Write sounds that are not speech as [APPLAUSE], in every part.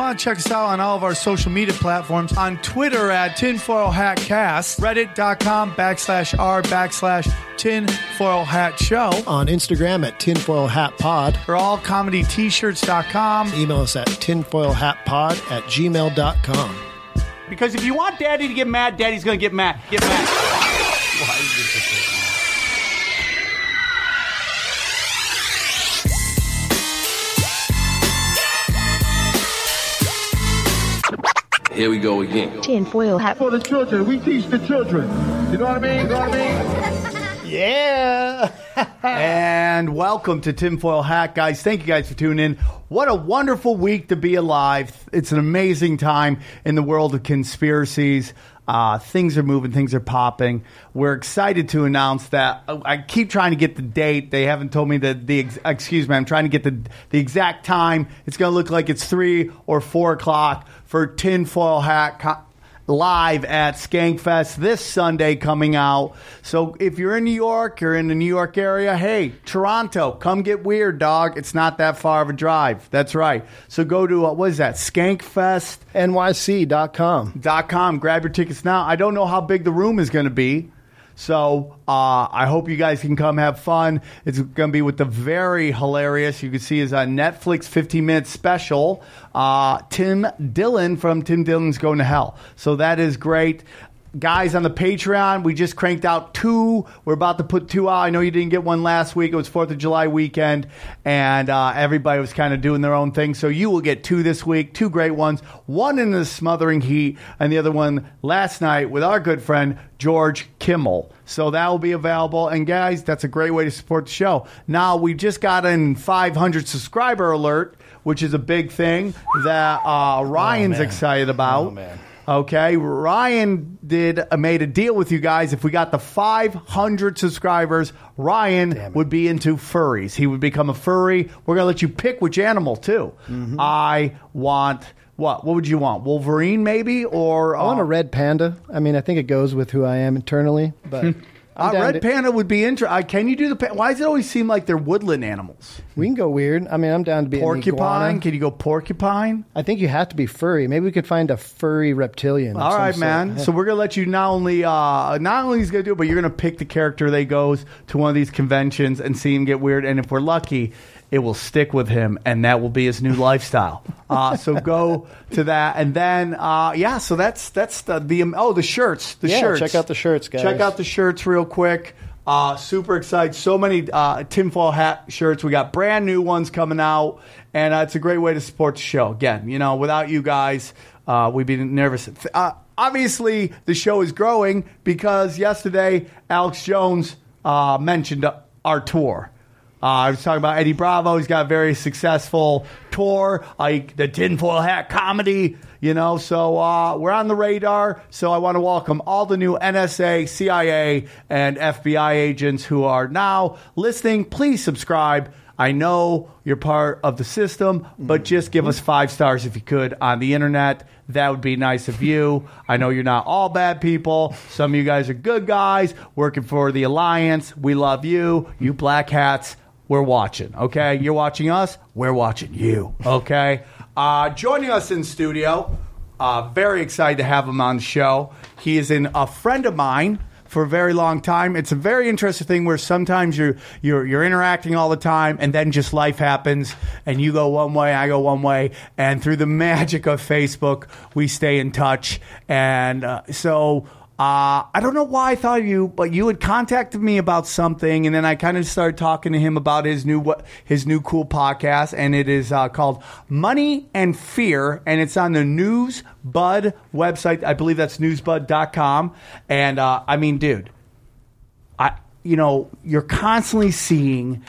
want to check us out on all of our social media platforms, on Twitter at Tinfoil Hat Cast, Reddit.com backslash R backslash Tinfoil Hat Show, On Instagram at Tinfoil Hat Pod. or allcomedyt-shirts.com. Email us at tinfoilhatpod at gmail.com. Because if you want daddy to get mad, daddy's going to get mad. Get mad. Here we go again. tinfoil hat. for the children. We teach the children. You know what I mean? You know what I mean? [LAUGHS] Yeah. [LAUGHS] And welcome to Tinfoil Hat, guys. Thank you guys for tuning in. What a wonderful week to be alive. It's an amazing time in the world of conspiracies. Uh, things are moving, things are popping. We're excited to announce that. uh, I keep trying to get the date. They haven't told me the, the ex- excuse me, I'm trying to get the, the exact time. It's going to look like it's 3 or 4 o'clock for Tinfoil Hat. Co- live at Skankfest this Sunday coming out. So if you're in New York, you're in the New York area, hey, Toronto, come get weird, dog. It's not that far of a drive. That's right. So go to, uh, what is that, skankfest.com. NYC.com. Grab your tickets now. I don't know how big the room is going to be. So uh, I hope you guys can come have fun. It's going to be with the very hilarious. You can see is a Netflix 15 minute special. Uh, Tim Dillon from Tim Dillon's Going to Hell. So that is great. Guys on the Patreon, we just cranked out two. We're about to put two out. I know you didn't get one last week. It was Fourth of July weekend, and uh, everybody was kind of doing their own thing. So you will get two this week, two great ones. One in the smothering heat, and the other one last night with our good friend George Kimmel. So that will be available. And guys, that's a great way to support the show. Now we just got an 500 subscriber alert, which is a big thing that uh, Ryan's man. excited about. Oh, man. Okay, Ryan did uh, made a deal with you guys. If we got the 500 subscribers, Ryan would be into furries. He would become a furry. We're gonna let you pick which animal too. Mm-hmm. I want what? What would you want? Wolverine, maybe, or I want uh, a red panda. I mean, I think it goes with who I am internally, but [LAUGHS] uh, red to- panda would be interesting. Can you do the? Pa- Why does it always seem like they're woodland animals? we can go weird. I mean, I'm down to be an Porcupine? iguana. Can you go porcupine? I think you have to be furry. Maybe we could find a furry reptilian. All right, sort. man. So we're gonna let you not only uh, not only he's gonna do it, but you're gonna pick the character that goes to one of these conventions and see him get weird. And if we're lucky, it will stick with him, and that will be his new lifestyle. Uh, so go to that, and then uh, yeah. So that's that's the the um, oh the shirts the Yeah, shirts. check out the shirts, guys. Check out the shirts real quick. Uh, super excited. So many uh, tinfoil hat shirts. We got brand new ones coming out, and uh, it's a great way to support the show. Again, you know, without you guys, uh, we'd be nervous. Uh, obviously, the show is growing because yesterday Alex Jones uh, mentioned our tour. Uh, I was talking about Eddie Bravo. He's got a very successful tour, like the Tinfoil Hat comedy, you know. So uh, we're on the radar. So I want to welcome all the new NSA, CIA, and FBI agents who are now listening. Please subscribe. I know you're part of the system, but just give us five stars if you could on the internet. That would be nice of you. I know you're not all bad people. Some of you guys are good guys working for the Alliance. We love you. You black hats we're watching. Okay, you're watching us. We're watching you. Okay. Uh, joining us in studio. Uh, very excited to have him on the show. He is in a friend of mine for a very long time. It's a very interesting thing where sometimes you're you're you're interacting all the time, and then just life happens, and you go one way, I go one way, and through the [LAUGHS] magic of Facebook, we stay in touch. And uh, so uh, I don't know why I thought of you, but you had contacted me about something, and then I kind of started talking to him about his new what his new cool podcast, and it is uh, called Money and Fear, and it's on the News Bud website. I believe that's newsbud.com. And uh, I mean, dude, I you know you're constantly seeing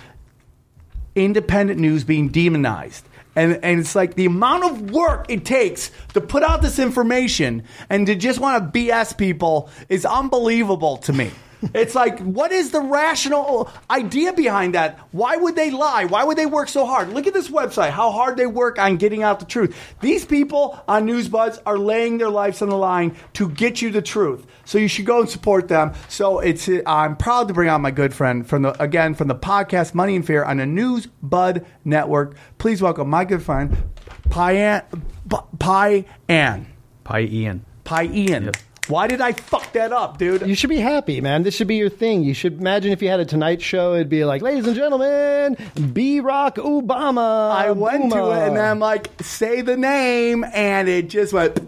independent news being demonized. And, and it's like the amount of work it takes to put out this information and to just want to BS people is unbelievable to me. It's like, what is the rational idea behind that? Why would they lie? Why would they work so hard? Look at this website, how hard they work on getting out the truth. These people on NewsBud are laying their lives on the line to get you the truth. So you should go and support them. So it's I'm proud to bring on my good friend from the again from the podcast Money and Fear on the News Bud Network. Please welcome my good friend Pi Pyan, Pi Ian. Pyan. Yep. Why did I fuck that up, dude? You should be happy, man. This should be your thing. You should imagine if you had a Tonight Show, it'd be like, ladies and gentlemen, B Rock Obama. I went to it and I'm like, say the name, and it just went.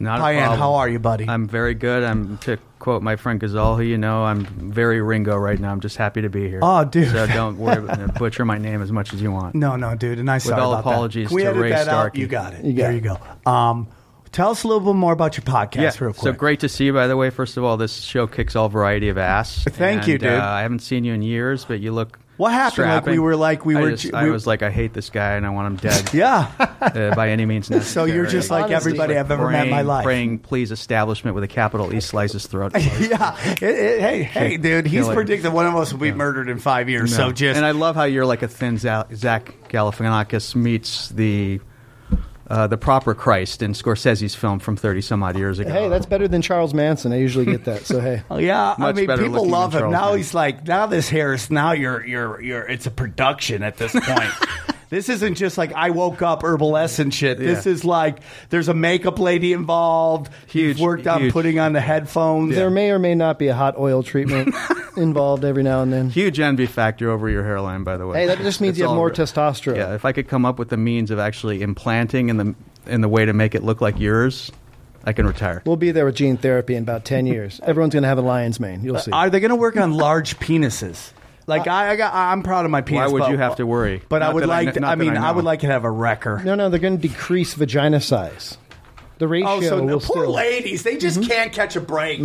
Not a Pyan, problem. how are you, buddy? I'm very good. I'm to quote my friend Gazal, who you know, I'm very Ringo right now. I'm just happy to be here. Oh, dude. So don't worry about [LAUGHS] butcher my name as much as you want. No, no, dude, and I sorry all about that. apologies Can we to edit Ray that out? You got it. You got there it. you go. Um, tell us a little bit more about your podcast, Yeah, real quick. so great to see you. By the way, first of all, this show kicks all variety of ass. Thank And, you, dude. Uh, I haven't seen you in years, but you look. What happened? Like, we were like- we I were just- ju- I was like, I hate this guy, and I want him dead. [LAUGHS] Yeah. [LAUGHS] uh, by any means necessary. [LAUGHS] so you're just like Honesty. everybody I've ever met in my life. Praying, please, establishment with a capital E slice his throat. yeah. It- it- hey, hey, dude. He's predicted one of us will be murdered in five years. So just and I love how you're like a thin Zach Galifianakis meets the uh, the proper Christ in Scorsese's film from thirty some odd years ago. Hey, that's better than Charles Manson. I usually get that. So, hey. [LAUGHS] Oh, yeah, I mean, people love him. Charles Now Manson. he's like, now this hair is now you're you're you're. It's a production at this point. [LAUGHS] this isn't just like I woke up herbal essence shit. This Yeah. is like there's a makeup lady involved. Huge- He's worked on putting on the headphones. There may or may not be a hot oil treatment [LAUGHS] involved every now and then. Huge envy factor over your hairline, by the way. Hey, that just means It's you have more re- testosterone. Yeah, if I could come up with the means of actually implanting in the in the way to make it look like yours, I can retire. We'll be there with gene therapy in about 10 years. Everyone's going to have a lion's mane. You'll uh, see. Are they going to work on large penises? Like I, I got, I'm proud of my penis. Why would but- you have to worry? But I Not would that I like. kn- to, not I that mean, I I, would like to have a wrecker. no, no, they're going to decrease vagina size. The ratio Oh, so will poor still. ladies, they just mm-hmm. can't catch a break.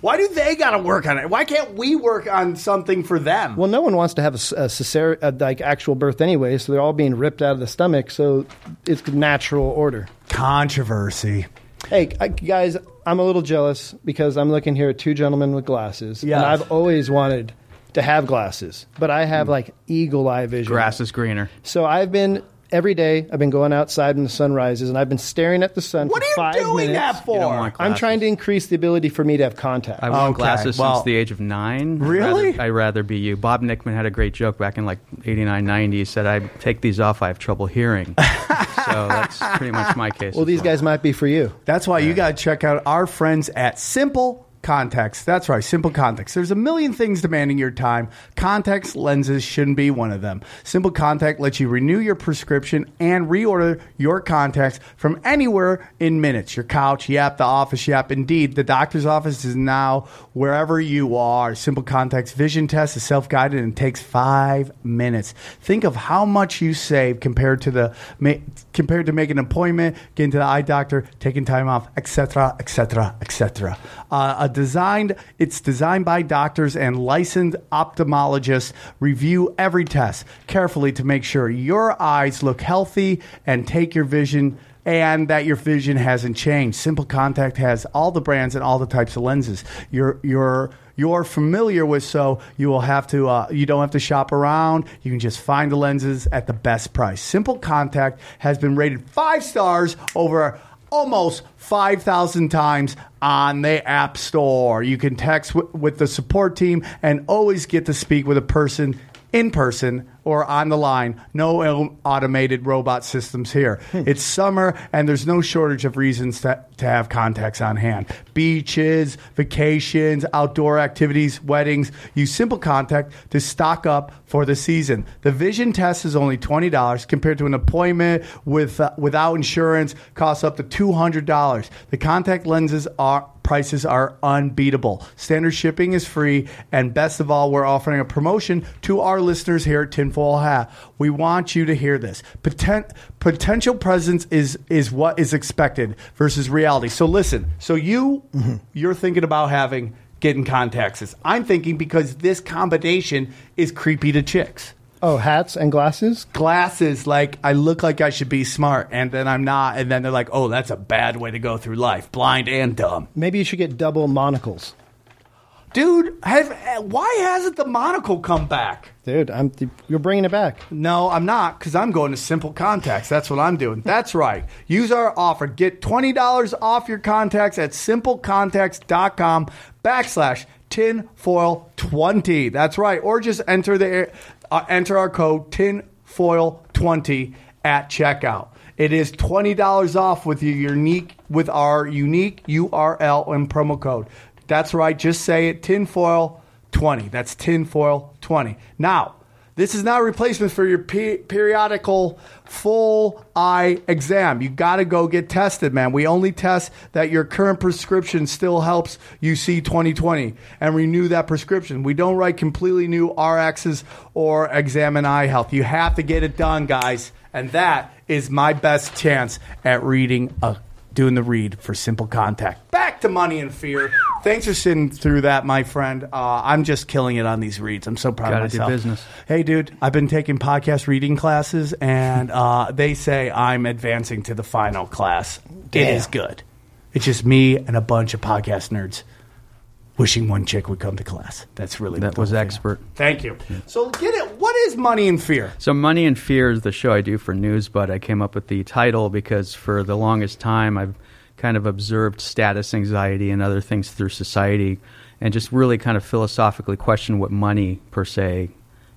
Why do they got to work on it? Why can't we work on something for them? Well, no one wants to have a, s- a cesare- a, like actual birth anyway, so they're all being ripped out of the stomach. So it's natural order. Controversy. Hey, I, guys, I'm a little jealous because I'm looking here at two gentlemen with glasses, Yes. and I've always wanted to have glasses, but I have hmm. like eagle eye vision. Grass is greener. So I've been every day. I've been going outside when the sun rises, and I've been staring at the sun What for are you five doing minutes. that for? You don't want I'm glasses. trying to increase the ability for me to have contact. I've worn Okay, glasses well- since the age of nine. I'd Really? rather- I'd rather be you. Bob Nickman had a great joke back in like 89, 90. He said, I take these off, I have trouble hearing. [LAUGHS] so that's pretty much my case. well, as these guys might be for you. That's why you got to check out our friends at Simple Contacts. That's right, Simple Contacts. There's a million things demanding your time. Contacts lenses shouldn't be one of them. Simple Contact lets you renew your prescription and reorder your contacts from anywhere in minutes. Your couch, yep, the office, yep. Indeed, the doctor's office is now wherever you are. Simple Contacts vision test is self-guided and takes five minutes. Think of how much you save compared to the compared to making an appointment, getting to the eye doctor, taking time off, etc., etc., etc. A designed, it's designed by doctors and licensed ophthalmologists. Review every test carefully to make sure your eyes look healthy and take your vision and that your vision hasn't changed. Simple Contact has all the brands and all the types of lenses. You're you're you're familiar with, so you will have to. Uh, you don't have to shop around. You can just find the lenses at the best price. Simple Contact has been rated five stars over almost 5,000 times on the App Store. You can text w- with the support team and always get to speak with a person in person or on the line. No automated robot systems here. It's summer and there's no shortage of reasons to, to have contacts on hand. Beaches, vacations, outdoor activities, weddings. Use Simple Contact to stock up for the season. The vision test is only $20 compared to an appointment with uh, without insurance costs up to $200. The contact lenses are prices are unbeatable. Standard shipping is free, and best of all, we're offering a promotion to our listeners here at Tinfoil Hat. We want you to hear this. Poten- potential presence is is what is expected versus reality. So listen. So you mm-hmm. you're thinking about having getting contacts. I'm thinking because this combination is creepy to chicks Oh, hats and glasses? glasses like I look like I should be smart and then I'm not and then they're like, "Oh, that's a bad way to go through life, blind and dumb." Maybe you should get double monocles. Dude, have why hasn't the monocle come back? Dude, I'm you're bringing it back. No, I'm not because I'm going to Simple Contacts. That's what I'm doing. That's right. Use our offer. Get $20 off your contacts at simplecontacts.com backslash tinfoil20. That's right. Or just enter the uh, enter our code tinfoil20 at checkout. It is twenty dollars off with your unique with our unique URL and promo code. That's right. Just say it. Tinfoil twenty. That's tinfoil twenty. Now. This is not a replacement for your pe- periodical full eye exam. You got to go get tested, man. We only test that your current prescription still helps you see 2020 and renew that prescription. We don't write completely new RXs or examine eye health. You have to get it done, guys. And that is my best chance at reading a doing the read for simple contact. Back to money and fear. Thanks for sitting through that, my friend. Uh, I'm just killing it on these reads. I'm so proud Gotta of do business. Hey, dude, I've been taking podcast reading classes, and uh, they say I'm advancing to the final class. It is good. It's just me and a bunch of podcast nerds wishing one chick would come to class. That's really That was expert. Thank you. So get it. What is money and fear? So, Money and Fear is the show I do for news, but I came up with the title because for the longest time I've kind of observed status anxiety and other things through society and just really kind of philosophically question what money per se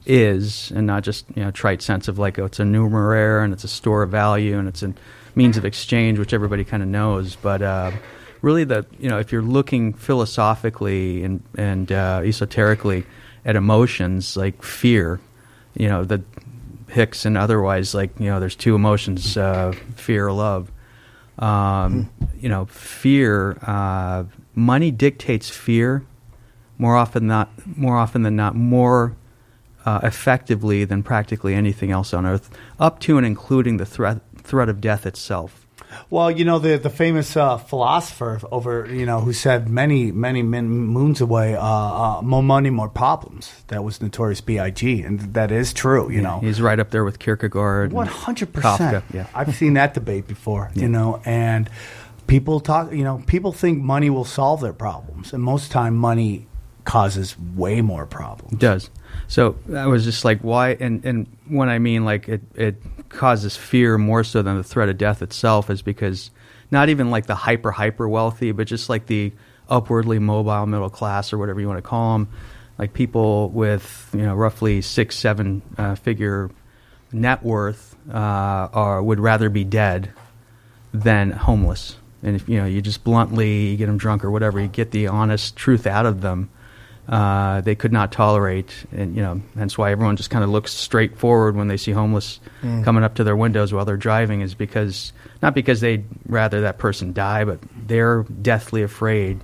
is and not just, you know, trite sense of like, oh, it's a numeraire and it's a store of value and it's a means of exchange, which everybody kind of knows. But uh, really, the, you know, if you're looking philosophically and, and uh, esoterically at emotions like fear, you know, the Hicks and otherwise, like, you know, there's two emotions, uh, fear or love. Um, you know, fear, uh, money dictates fear more often not more often than not more uh, effectively than practically anything else on earth, up to and including the threat threat of death itself. Well, you know the the famous uh, philosopher over you know who said many many min- moons away, uh, uh, more money, more problems. That was Notorious B.I.G. and that is true. You know, He's right up there with Kierkegaard. One hundred Kafka. percent. Yeah. I've seen that debate before. You know, and people talk. You know, people think money will solve their problems, and most time money causes way more problems. It does. So I was just like, why? And and when I mean like it it causes fear more so than the threat of death itself is because not even like the hyper hyper wealthy, but just like the upwardly mobile middle class or whatever you want to call them, like people with you know roughly six seven uh, figure net worth uh, are would rather be dead than homeless. And if you know you just bluntly you get them drunk or whatever, you get the honest truth out of them. Uh, they could not tolerate, and you know, hence why everyone just kind of looks straight forward when they see homeless coming up to their windows while they're driving, is because not because they'd rather that person die, but they're deathly afraid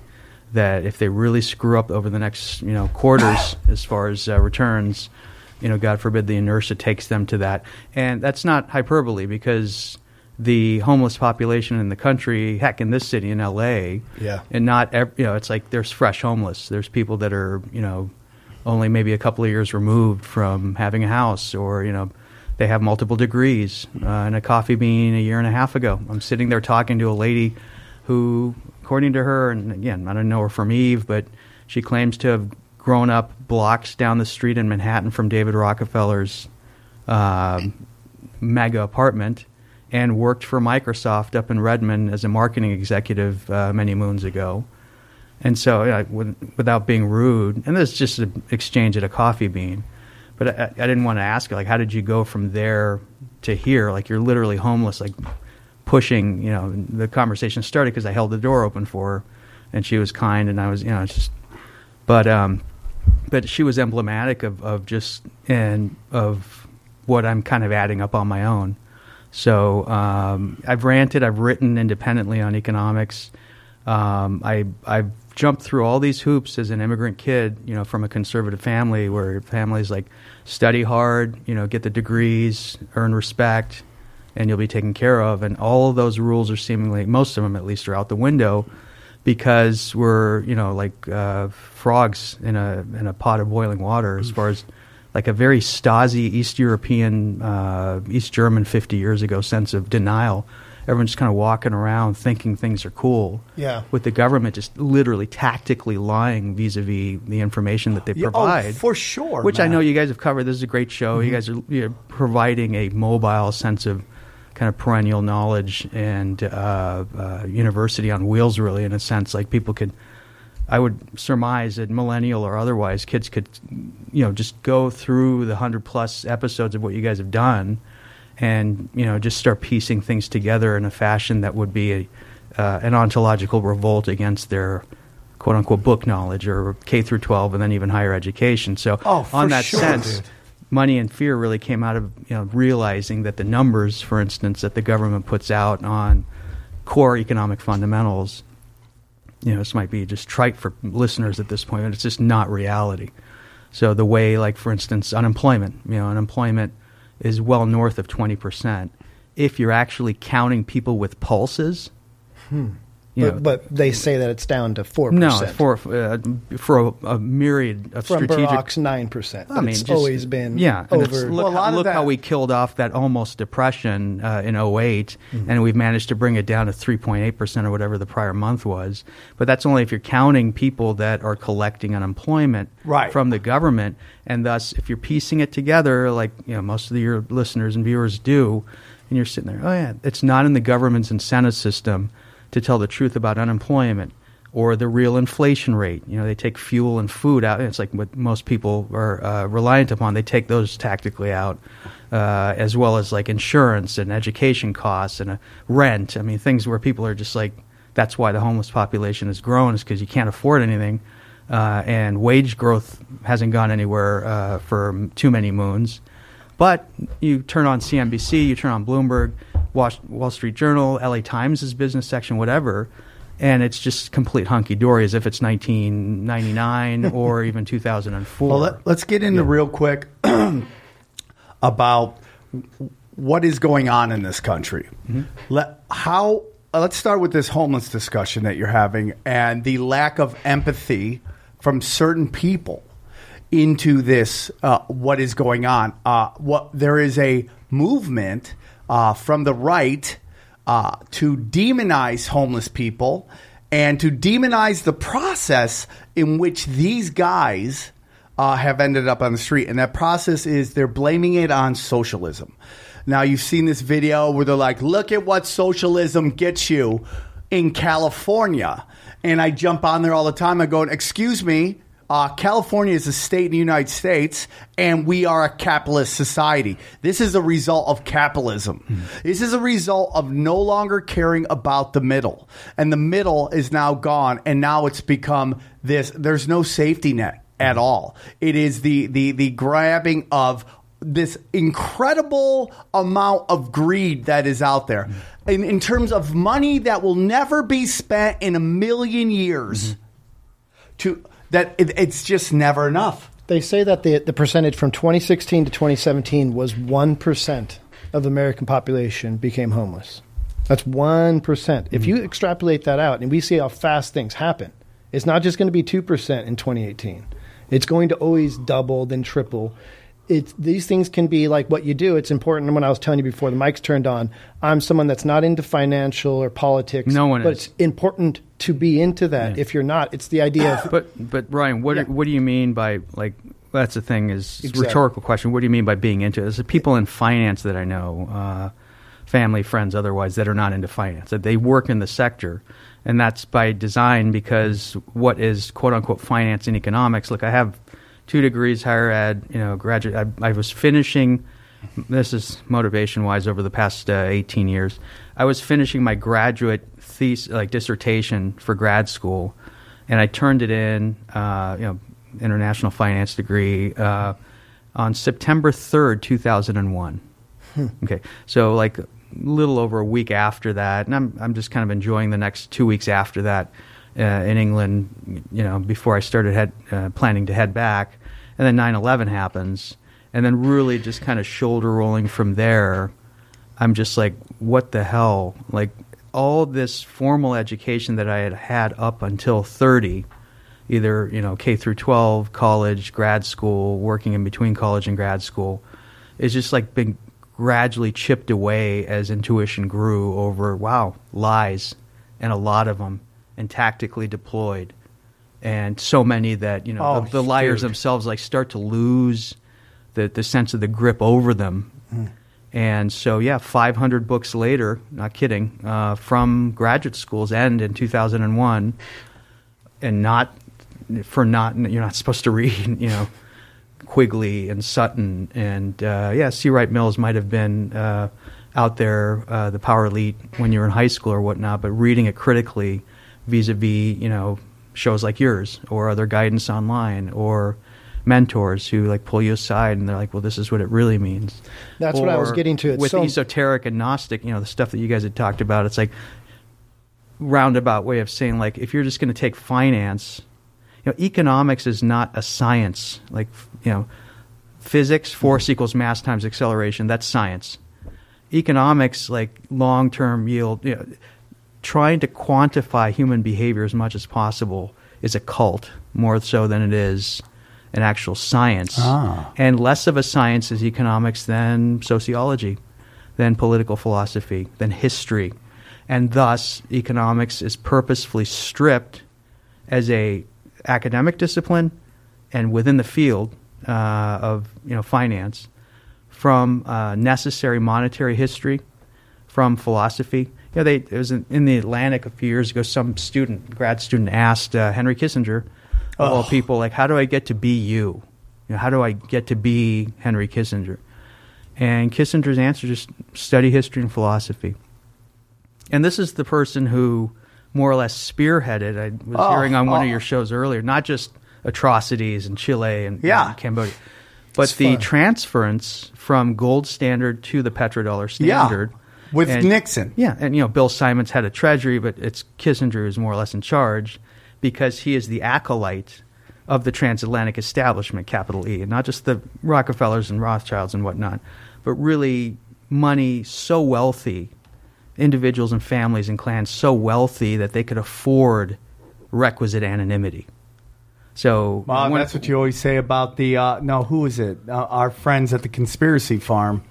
that if they really screw up over the next you know quarters [COUGHS] as far as uh, returns, you know, God forbid the inertia takes them to that, and that's not hyperbole because the homeless population in the country, heck, in this city in L.A. Yeah. and not ev- you know, it's like there's fresh homeless. There's people that are you know only maybe a couple of years removed from having a house, or you know. They have multiple degrees uh, and a coffee bean a year and a half ago. I'm sitting there talking to a lady who, according to her, and again, I don't know her from Eve, but she claims to have grown up blocks down the street in Manhattan from David Rockefeller's uh, mega apartment and worked for Microsoft up in Redmond as a marketing executive uh, many moons ago. And so, without being rude, and this is just an exchange at a coffee bean, but I, I didn't want to ask like, how did you go from there to here? Like, you're literally homeless, like, pushing, you know, the conversation started because I held the door open for her, and she was kind, and I was, you know, just, but, um, but she was emblematic of, of just, and of what I'm kind of adding up on my own. So um, I've ranted, I've written independently on economics. Um, I I've jumped through all these hoops as an immigrant kid, you know, from a conservative family where families like study hard, you know, get the degrees, earn respect, and you'll be taken care of. And all of those rules are seemingly, most of them at least, are out the window because we're, you know, like uh, frogs in a in a pot of boiling water as far as like a very Stasi East European, uh, East German 50 years ago sense of denial. Everyone's just kind of walking around thinking things are cool. Yeah. With the government just literally tactically lying vis a vis the information that they Yeah, oh, provide. for sure, Which I know you guys have covered. This is a great show. You guys are you know, providing a mobile sense of kind of perennial knowledge and uh, uh, university on wheels, really, in a sense. Like people could, I would surmise that millennial or otherwise, kids could, you know, just go through the hundred plus episodes of what you guys have done and you know just start piecing things together in a fashion that would be a, uh, an ontological revolt against their quote unquote book knowledge or K through 12 and then even higher education. So Oh, on that sure, sense, dude. money and fear really came out of you know realizing that the numbers, for instance, that the government puts out on core economic fundamentals, you know, this might be just trite for listeners at this point, but it's just not reality. So the way, like for instance, unemployment, you know, unemployment is well north of twenty percent. If you're actually counting people with pulses, hmm. You but, know, but they say that it's down to four no, percent. for uh, for a, a myriad of from strategic Barack's nine percent. I mean, it's just- always been yeah. over. Look, Well, a lot how, of look how we killed off that almost depression uh, in 8 Mm-hmm. and we've managed to bring it down to 3.8 percent or whatever the prior month was. But that's only if you're counting people that are collecting unemployment Right. from the government, and thus if you're piecing it together, like you know most of your listeners and viewers do, and you're sitting there, oh yeah, it's not in the government's incentive system to tell the truth about unemployment or the real inflation rate. You know, they take fuel and food out. It's like what most people are uh, reliant upon. They take those tactically out, uh, as well as like insurance and education costs and uh, rent. I mean, things where people are just like, that's why the homeless population has grown, is because you can't afford anything. Uh, and wage growth hasn't gone anywhere uh, for too many moons. But you turn on CNBC, you turn on Bloomberg, Wall Street Journal, LA Times' business section, whatever, and it's just complete hunky dory as if it's 1999 [LAUGHS] or even 2004. Well, let, us get into real quick [CLEARS THROAT] about what is going on in this country. Let, how? let's start with this homeless discussion that you're having and the lack of empathy from certain people into this. Uh, what is going on? Uh, what there is a movement uh, from the right uh, to demonize homeless people and to demonize the process in which these guys uh, have ended up on the street. And that process is they're blaming it on socialism. Now, you've seen this video where they're like, look at what socialism gets you in California. And I jump on there all the time. I go, excuse me, uh, California is a state in the United States, and we are a capitalist society. This is a result of capitalism. This is a result of no longer caring about the middle. And the middle is now gone, and now it's become this there's no safety net at all. It is the, the, the grabbing of this incredible amount of greed that is out there in, in terms of money that will never be spent in a million years to that it, it's just never enough They say that the the percentage from 2016 to 2017 was one percent of the American population became homeless. That's one percent. If you hmm. extrapolate that out, and we see how fast things happen, it's not just going to be two percent in 2018. It's going to always double, then triple. It's these things can be like what you do. It's important. And when I was telling you before the mics turned on, I'm someone that's not into financial or politics. No one but is. it's important to be into that. If you're not, it's the idea of [COUGHS] But but Ryan, what Yeah. what do you mean by like? That's the thing is Exactly. rhetorical question. What do you mean by being into it? There's people in finance that I know, uh, family, friends, otherwise that are not into finance. That they work in the sector, and that's by design because what is quote unquote finance and economics? Look, I have two degrees higher ed. You know, graduate. I, I was finishing. This is motivation wise over the past uh, 18 years. I was finishing my graduate thesis, like dissertation for grad school, and I turned it in. Uh, you know, international finance degree uh, on September 3rd, 2001. Okay, so like a little over a week after that, and I'm I'm just kind of enjoying the next two weeks after that uh, in England. You know, before I started head, uh, planning to head back, and then 9/11 happens, and then really just kind of shoulder rolling from there. I'm just like, what the hell? Like all this formal education that I had had up until 30 either you know K through 12, college, grad school, working in between college and grad school, is just like been gradually chipped away as intuition grew over wow lies and a lot of them and tactically deployed. And so many that you know Oh, the, the liars themselves like start to lose the the sense of the grip over them. And so, yeah, 500 books later, not kidding, uh, from graduate school's end in 2001, and not for not you're not supposed to read, [LAUGHS] you know, Quigley and Sutton. And uh, yeah, C. Wright Mills might have been uh, out there, uh, the power elite when you were in high school or whatnot, but reading it critically vis-a-vis you know shows like yours or other guidance online or mentors who like pull you aside and they're like, well, this is what it really means. That's what I was getting to. It's with so- esoteric and Gnostic, you know, the stuff that you guys had talked about. It's like roundabout way of saying like if you're just going to take finance, you know, economics is not a science. Like you know, physics force mm-hmm. equals mass times acceleration. That's science. Economics, like long term yield, you know, trying to quantify human behavior as much as possible is a cult more so than it is an actual science. Ah. And less of a science is economics than sociology, than political philosophy, than history. And thus, economics is purposefully stripped as a academic discipline and within the field uh, of you know finance from uh, necessary monetary history, from philosophy. You know, they it was in, in the Atlantic a few years ago. Some student, grad student, asked uh, Henry Kissinger, of all people, like, "How do I get to be you? You know, how do I get to be Henry Kissinger?" And Kissinger's answer: just study history and philosophy. And this is the person who more or less spearheaded. I was Oh, hearing on one oh. of your shows earlier, not just atrocities in Chile and, Yeah. and Cambodia, but It's the fun. transference from gold standard to the petrodollar standard. With And- Nixon. Yeah, and you know Bill Simon's had a treasury, but it's Kissinger who's more or less in charge because he is the acolyte of the transatlantic establishment, capital E, and not just the Rockefellers and Rothschilds and whatnot, but really money so wealthy, individuals and families and clans so wealthy that they could afford requisite anonymity. So Well, when- that's what you always say about the uh, no. Who is it? Uh, our friends at the conspiracy farm.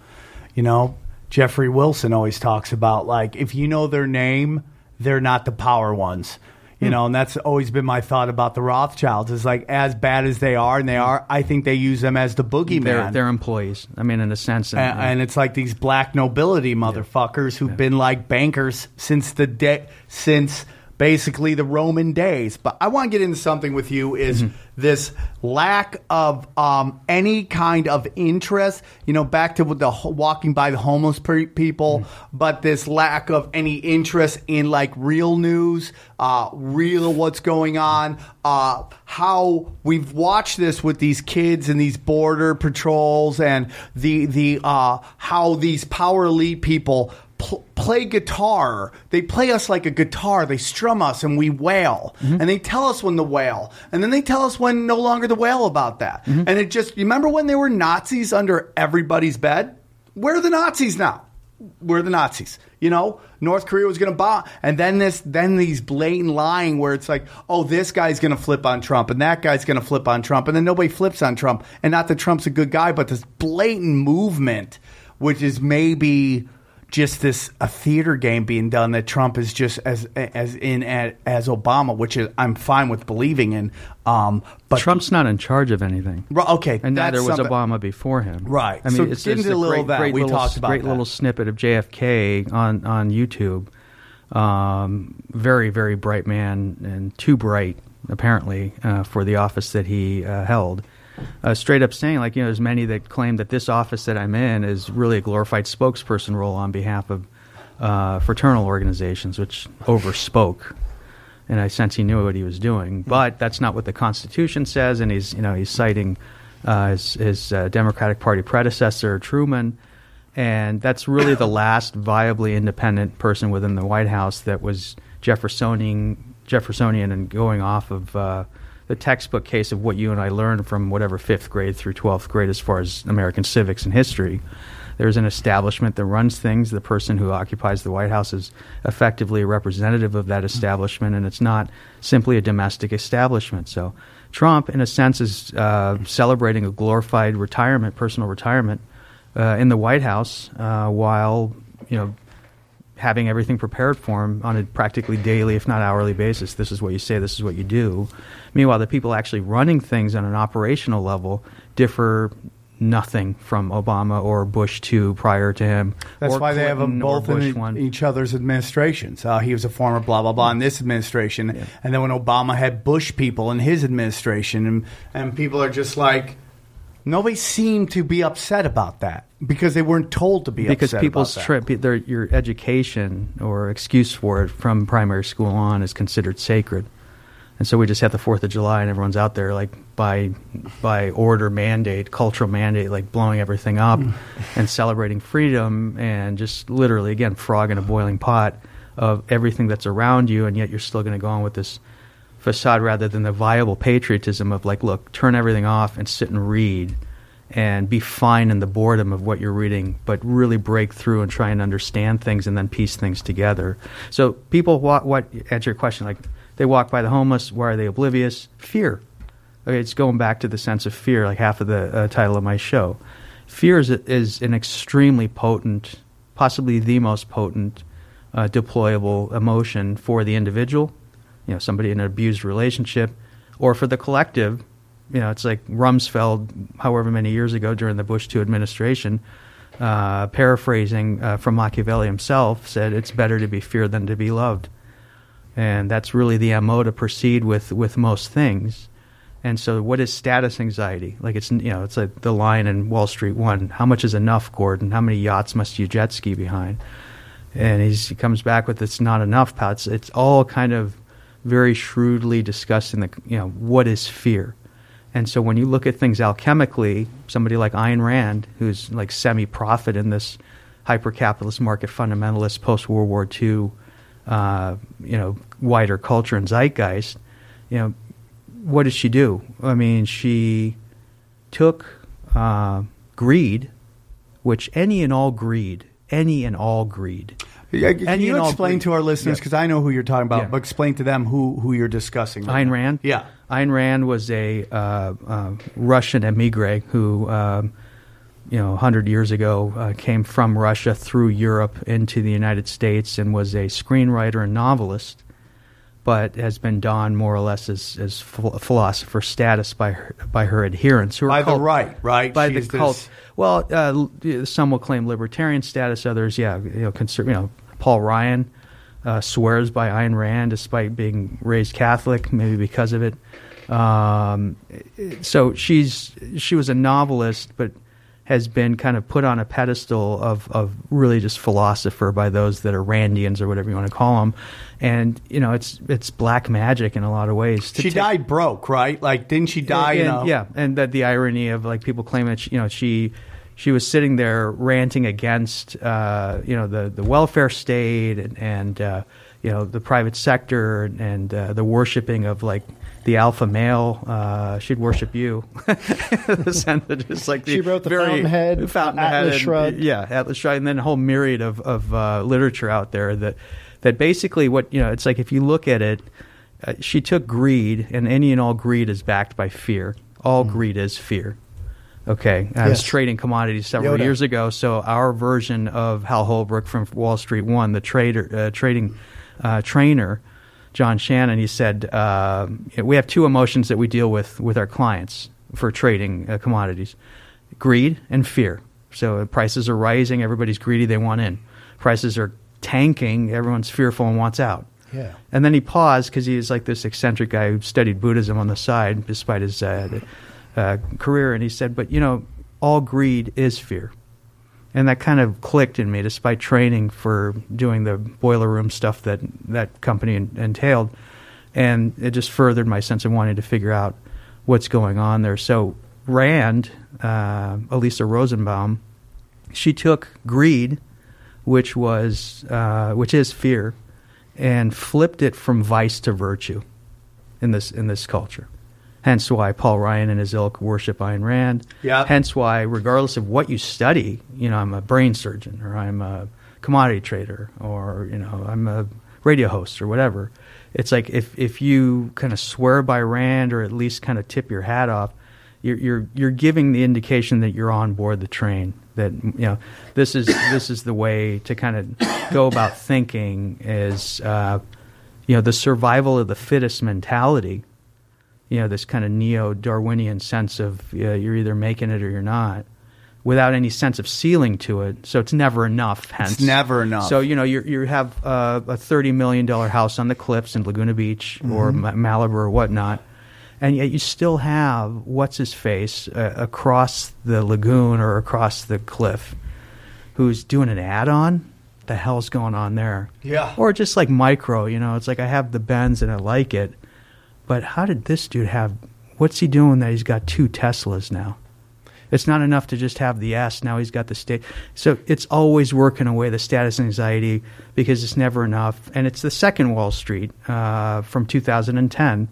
You know, Jeffrey Wilson always talks about like if you know their name, they're not the power ones. You hmm. know, and that's always been my thought about the Rothschilds. Is like as bad as they are, and they are. I think they use them as the boogeyman. they're, they're employees. I mean, in a sense, and, and it's like these black nobility motherfuckers who've been like bankers since the day since basically the Roman days. But I want to get into something with you is this lack of um, any kind of interest. You know, back to the walking by the homeless pe- people, but this lack of any interest in like real news, uh, real what's going on. Uh, how we've watched this with these kids and these border patrols and the the uh, how these power elite people pl- play guitar. They play us like a guitar. They strum us and we wail. Mm-hmm. And they tell us when to wail. And then they tell us when no longer to wail about that. Mm-hmm. And it just, you remember when there were Nazis under everybody's bed? Where are the Nazis now? We're the Nazis. You know, North Korea was going to bomb, and then this, then these blatant lying where it's like, oh, this guy's going to flip on Trump, and that guy's going to flip on Trump, and then nobody flips on Trump, and not that Trump's a good guy, but this blatant movement, which is maybe just this a theater game being done that Trump is just as as in as, Obama, which is I'm fine with believing in. Um, but Trump's not in charge of anything. Right, okay, and neither was Obama before him. Right. I mean, So it's, a a little great, that. great We little, talked about great that. little snippet of JFK on on YouTube. Um, very very bright man and too bright apparently uh, for the office that he uh, held. Uh, straight up saying like you know there's many that claim that this office that I'm in is really a glorified spokesperson role on behalf of uh, fraternal organizations, which overspoke and I sense he knew what he was doing. But that's not what the Constitution says, and he's you know he's citing uh, his, his uh, Democratic Party predecessor Truman, and that's really the last viably independent person within the White House that was Jeffersonian, Jeffersonian, and going off of. The textbook case of what you and I learned from whatever fifth grade through 12th grade as far as American civics and history. There's an establishment that runs things. The person who occupies the White House is effectively a representative of that establishment, and it's not simply a domestic establishment. So, Trump, in a sense, is uh, celebrating a glorified retirement, personal retirement, uh, in the White House, uh, while you know having everything prepared for him on a practically daily, if not hourly basis. This is what you say. This is what you do. Meanwhile, the people actually running things on an operational level differ nothing from Obama or Bush two prior to him. That's why they have them both in one. each other's administrations. Uh, he was a former blah blah blah in this administration, and then when Obama had Bush people in his administration, and and people are just like, Nobody seemed to be upset about that because they weren't told to be because upset people's trip, their your education or excuse for it from primary school on is considered sacred, and so we just had the Fourth of July and everyone's out there like by by order mandate, cultural mandate, like blowing everything up [LAUGHS] and celebrating freedom and just literally again frog in a boiling pot of everything that's around you, and yet you're still going to go on with this facade rather than the viable patriotism of like, look, turn everything off and sit and read and be fine in the boredom of what you're reading, but really break through and try and understand things and then piece things together. So people walk, what answer your question like they walk by the homeless. Why are they oblivious? Fear. Okay, it's going back to the sense of fear, like half of the uh, title of my show. Fear is, is an extremely potent, possibly the most potent, uh, deployable emotion for the individual. You know, somebody in an abused relationship, or for the collective. You know, it's like Rumsfeld, however many years ago during the Bush two administration, uh, paraphrasing uh, from Machiavelli himself, said it's better to be feared than to be loved, and that's really the mo to proceed with with most things. And so, what is status anxiety? Like it's you know, it's like the line in Wall Street One: How much is enough, Gordon? How many yachts must you jet ski behind? And he comes back with it's not enough, pal. It's, it's all kind of very shrewdly discussing the you know what is fear. And so when you look at things alchemically, somebody like Ayn Rand, who's like semi-prophet in this hyper-capitalist market fundamentalist post-World War II, uh, you know, wider culture and zeitgeist, you know, what did she do? I mean, she took uh, greed, which any and all greed, any and all greed. Yeah, Can Any you and all explain to our listeners Yeah. because I know who you're talking about, Yeah. but explain to them who who you're discussing. right Ayn now. Rand. Yeah. Ayn Rand was a uh, uh, Russian emigre who, um, you know, hundred years ago uh, came from Russia through Europe into the United States and was a screenwriter and novelist, but has been donned more or less as as ph- philosopher status by her, by her adherents who are By the right, right? by She's the cult. this- Well, uh, some will claim libertarian status. Others, yeah, you know, conser- you know, Paul Ryan uh, swears by Ayn Rand despite being raised Catholic, maybe because of it. Um, so she's she was a novelist, but has been kind of put on a pedestal of, of really just philosopher by those that are Randians or whatever you want to call them. And you know, it's it's black magic in a lot of ways. She take- died broke, right? Like, didn't she die? in and, a- yeah, and that the irony of like people claim that she, you know she she was sitting there ranting against uh, you know the the welfare state and, and uh, you know the private sector and uh, the worshiping of like the alpha male. Uh, she'd worship you. [LAUGHS] the sense that it's like the She wrote the very Fountainhead, Fountainhead, Atlas and- Shrugged. yeah, Atlas Shrugged, and then a whole myriad of of uh, literature out there that that basically what you know it's like if you look at it, uh, she took greed, and any and all greed is backed by fear. All greed is fear. Okay, I was trading commodities several Yoda. years ago, so our version of Hal Holbrook from Wall Street One, the trader, uh, trading uh, trainer, John Shannon, he said uh, we have two emotions that we deal with with our clients for trading uh, commodities: greed and fear. So prices are rising, everybody's greedy, they want in. Prices are tanking, everyone's fearful and wants out. Yeah. And then he paused because he is like this eccentric guy who studied Buddhism on the side despite his uh, uh, career. And he said, But you know, all greed is fear. And that kind of clicked in me despite training for doing the boiler room stuff that that company en- entailed. And it just furthered my sense of wanting to figure out what's going on there. So, Rand, uh, Alisa Rosenbaum, she took greed, which was uh, which is fear, and flipped it from vice to virtue in this in this culture. Hence why Paul Ryan and his ilk worship Ayn Rand. Yep. Hence why, regardless of what you study, you know, I'm a brain surgeon or I'm a commodity trader or you know I'm a radio host or whatever. It's like if if you kind of swear by Rand or at least kind of tip your hat off, you're you're you're giving the indication that you're on board the train. That you know this is this is the way to kind of go about thinking is uh, you know the survival of the fittest mentality. You know this kind of neo Darwinian sense of uh, you're either making it or you're not, without any sense of ceiling to it. So it's never enough. Hence, never enough. So you know you you have uh, a thirty million dollar house on the cliffs in Laguna Beach or Mm-hmm. Ma- Malibu or whatnot, and yet you still have what's his face uh, across the lagoon or across the cliff, who's doing an add-on. The hell's going on there? Yeah. Or just like micro, you know, it's like I have the Benz and I like it, but how did this dude have? What's he doing that he's got two Teslas now? It's not enough to just have the S. Now he's got the state. So it's always working away the status anxiety because it's never enough. And it's the second Wall Street uh, from 2010,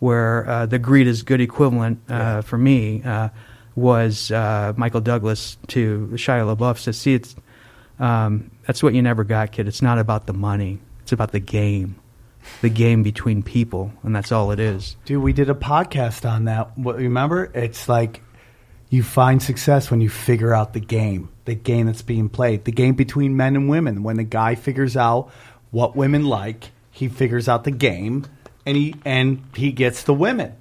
where uh, the greed is good equivalent uh, for me uh, was uh, Michael Douglas to Shia LaBeouf says, "See, it's um, that's what you never got, kid. It's not about the money. It's about the game." The game between people, and that's all it is. Dude, we did a podcast on that. Remember? It's like you find success when you figure out the game, the game that's being played, the game between men and women. When the guy figures out what women like, he figures out the game, and he and he gets the women.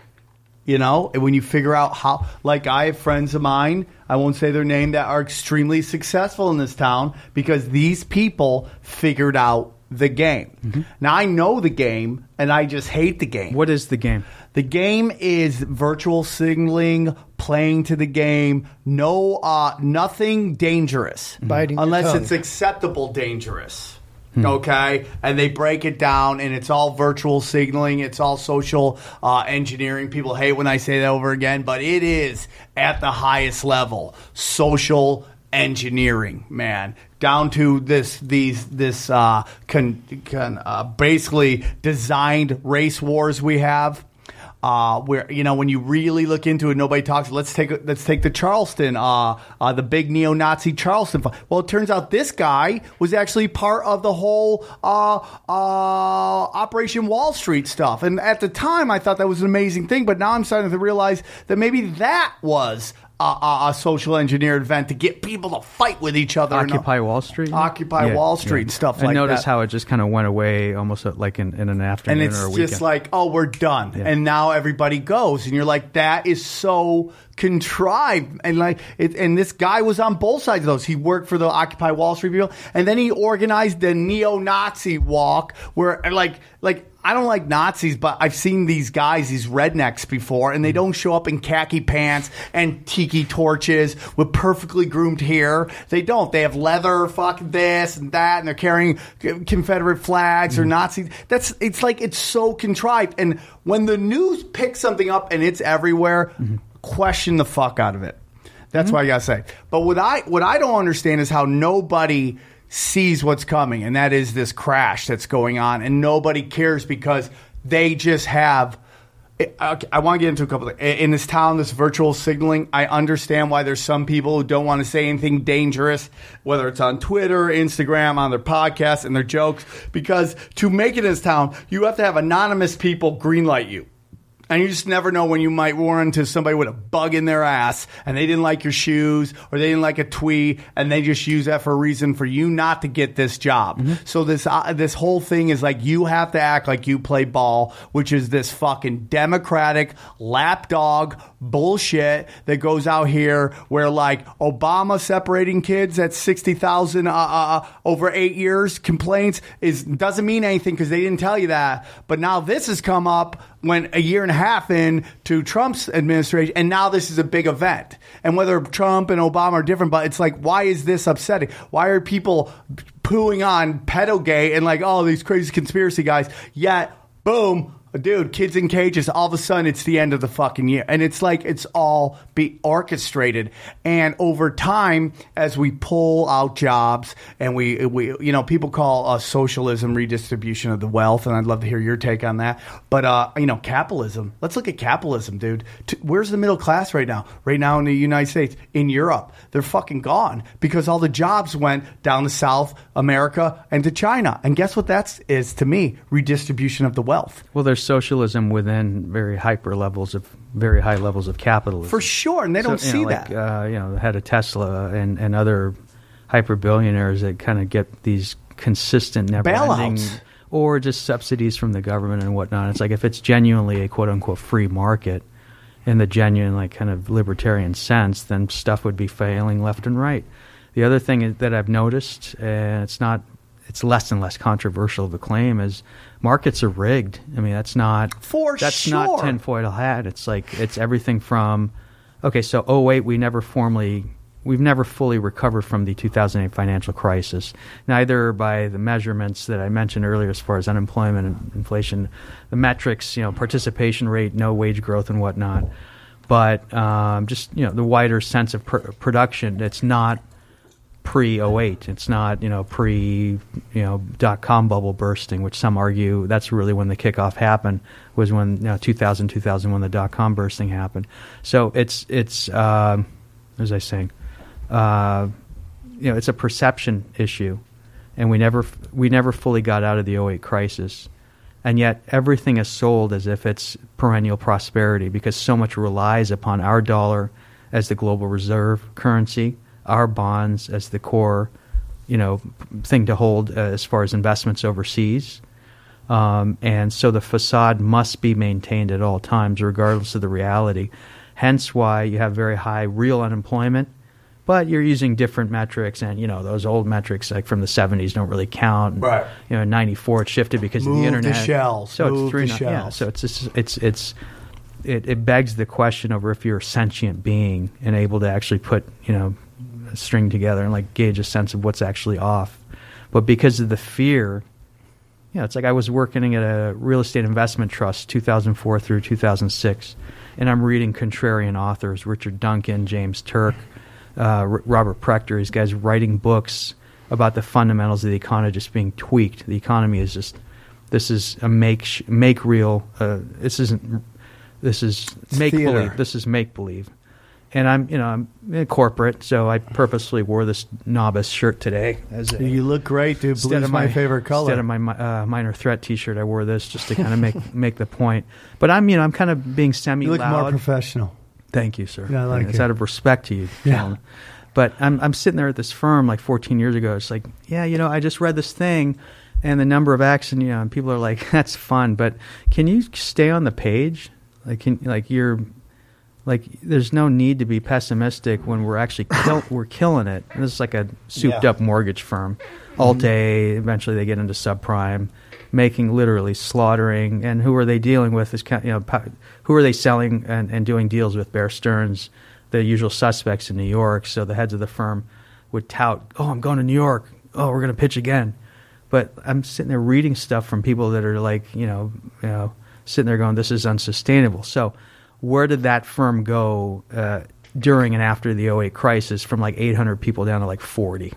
You know, and when you figure out how, like I have friends of mine, I won't say their name, that are extremely successful in this town because these people figured out the game. Now I know the game, and I just hate the game. What is the game? The game is virtual signaling, playing to the game. No, uh, nothing dangerous, Biting unless tongue. it's acceptable dangerous. Okay, and they break it down, and it's all virtual signaling. It's all social uh, engineering. People hate when I say that over again, but it is at the highest level social engineering, man. Down to this, these, this, uh, con, con, uh, basically designed race wars we have uh, where you know when you really look into it, nobody talks. Let's take let's take the Charleston, uh, uh, the big neo-Nazi Charleston. Well, it turns out this guy was actually part of the whole uh, uh, Operation Wall Street stuff. And at the time, I thought that was an amazing thing. But now I'm starting to realize that maybe that was. A, a, a social engineered event to get people to fight with each other. Occupy Wall Street. Occupy Yeah, Wall Street yeah. and stuff and like notice that. how it just kind of went away almost uh, like in, in an afternoon and it's or a weekend. just like, oh, we're done, and now everybody goes, and you're like, that is so contrived, and like, it, and this guy was on both sides of those. He worked for the Occupy Wall Street people, and then he organized the neo-Nazi walk, where like, like. I don't like Nazis, but I've seen these guys, these rednecks before, and they mm-hmm. don't show up in khaki pants and tiki torches with perfectly groomed hair. They don't. They have leather, fuck this and that, and they're carrying Confederate flags or mm-hmm. Nazis. That's it's like it's so contrived. And when the news picks something up and it's everywhere, mm-hmm. question the fuck out of it. That's what I gotta say. But what I what I don't understand is how nobody sees what's coming, and that is this crash that's going on, and nobody cares because they just have. Eh, I, I want to get into a couple of in this town. This virtual signaling. I understand why there's some people who don't want to say anything dangerous, whether it's on Twitter, Instagram, on their podcasts, and their jokes. Because to make it in this town, you have to have anonymous people greenlight you. And you just never know when you might run into somebody with a bug in their ass and they didn't like your shoes or they didn't like a tweet and they just use that for a reason for you not to get this job. So this uh, this whole thing is like you have to act like you play ball, which is this fucking democratic lapdog bullshit that goes out here where like Obama separating kids at 60,000 uh, uh, over 8 years complaints is doesn't mean anything cuz they didn't tell you that. But now this has come up when a year and a half in to Trump's administration, and now this is a big event. And whether Trump and Obama are different, but it's like, why is this upsetting? Why are people pooing on pedo gay and like, oh, these crazy conspiracy guys? Yet, boom, dude, kids in cages. All of a sudden, it's the end of the fucking year, and it's like it's all be orchestrated. And over time, as we pull out jobs, and we we you know people call uh, socialism redistribution of the wealth, and I'd love to hear your take on that. But uh, you know, capitalism. Let's look at capitalism, dude. T- where's the middle class right now? Right now in the United States, in Europe, they're fucking gone because all the jobs went down to South America and to China. And guess what that is to me? Redistribution of the wealth. well, there's socialism within very hyper levels of very high levels of capitalism. For sure, and they don't So, see know, like, that. Uh, you know, the head of Tesla and, and other hyper billionaires that kind of get these consistent, never ending, Bailouts. or just subsidies from the government and whatnot. It's like if it's genuinely a quote unquote free market in the genuine, like kind of libertarian sense, then stuff would be failing left and right. The other thing is- that I've noticed, and it's not it's less and less controversial of a claim is markets are rigged. I mean, that's not For that's sure. not tinfoil hat. It's like it's everything from okay, so 08 we never formally we've never fully recovered from the 2008 financial crisis, neither by the measurements that I mentioned earlier as far as unemployment and inflation, the metrics, you know, participation rate, no wage growth and whatnot, but um, just you know the wider sense of pr- production. It's not pre 08. It's not, you know, pre, you know, dot com bubble bursting, which some argue that's really when the kickoff happened, was when, you know, 2000, 2001, the dot com bursting happened. So it's, it's, um what was I saying? Uh, you know, it's a perception issue. And we never, we never fully got out of the 08 crisis. And yet everything is sold as if it's perennial prosperity because so much relies upon our dollar as the global reserve currency, our bonds as the core, you know, thing to hold uh, as far as investments overseas. Um, and so the facade must be maintained at all times, regardless of the reality. Hence why you have very high real unemployment, but you're using different metrics, and you know those old metrics like from the '70s don't really count. And, Right. You know, '94 it shifted because of Move the the internet. shells, So move it's three. the nu- Yeah. So it's it's it's it's it, it begs the question over if you're a sentient being and able to actually put you know string together and like gauge a sense of what's actually off. But because of the fear, you know, it's like I was working at a real estate investment trust 2004 through 2006, and I'm reading contrarian authors Richard Duncan, James Turk, uh, R- Robert Prechter, these guys writing books about the fundamentals of the economy just being tweaked. The economy is just this is a make sh- make real. Uh, this isn't. This is make believe. This is make believe. And I'm, you know, I'm in corporate, so I purposely wore this novice shirt today as a, You look great, dude. Blue's of my, favorite color. Instead of my uh, minor threat T-shirt, I wore this just to kind of make [LAUGHS] make the point. But I'm, you know, I'm kind of being semi. You look more professional. Thank you, sir. Yeah, I like it's it. out of respect to you, Yeah. gentlemen. But I'm I'm sitting there at this firm like 14 years ago. It's like, yeah, you know, I just read this thing, and the number of acts, and you know, and people are like, [LAUGHS] that's fun, but can you stay on the page? Like, can like you're like there's no need to be pessimistic when we're actually kill, [LAUGHS] we're killing it. This is like a souped Yeah. up mortgage firm. Mm-hmm. Alt A, eventually they get into subprime, making literally slaughtering. And who are they dealing with? Is kind- you know who are they selling and, and doing deals with? Bear Stearns, the usual suspects in New York. So the heads of the firm would tout, "Oh, I'm going to New York. Oh, we're going to pitch again." But I'm sitting there reading stuff from people that are like, you know, you know, sitting there going, "This is unsustainable." So, where did that firm go uh, during and after the 08 crisis from like 800 people down to like 40?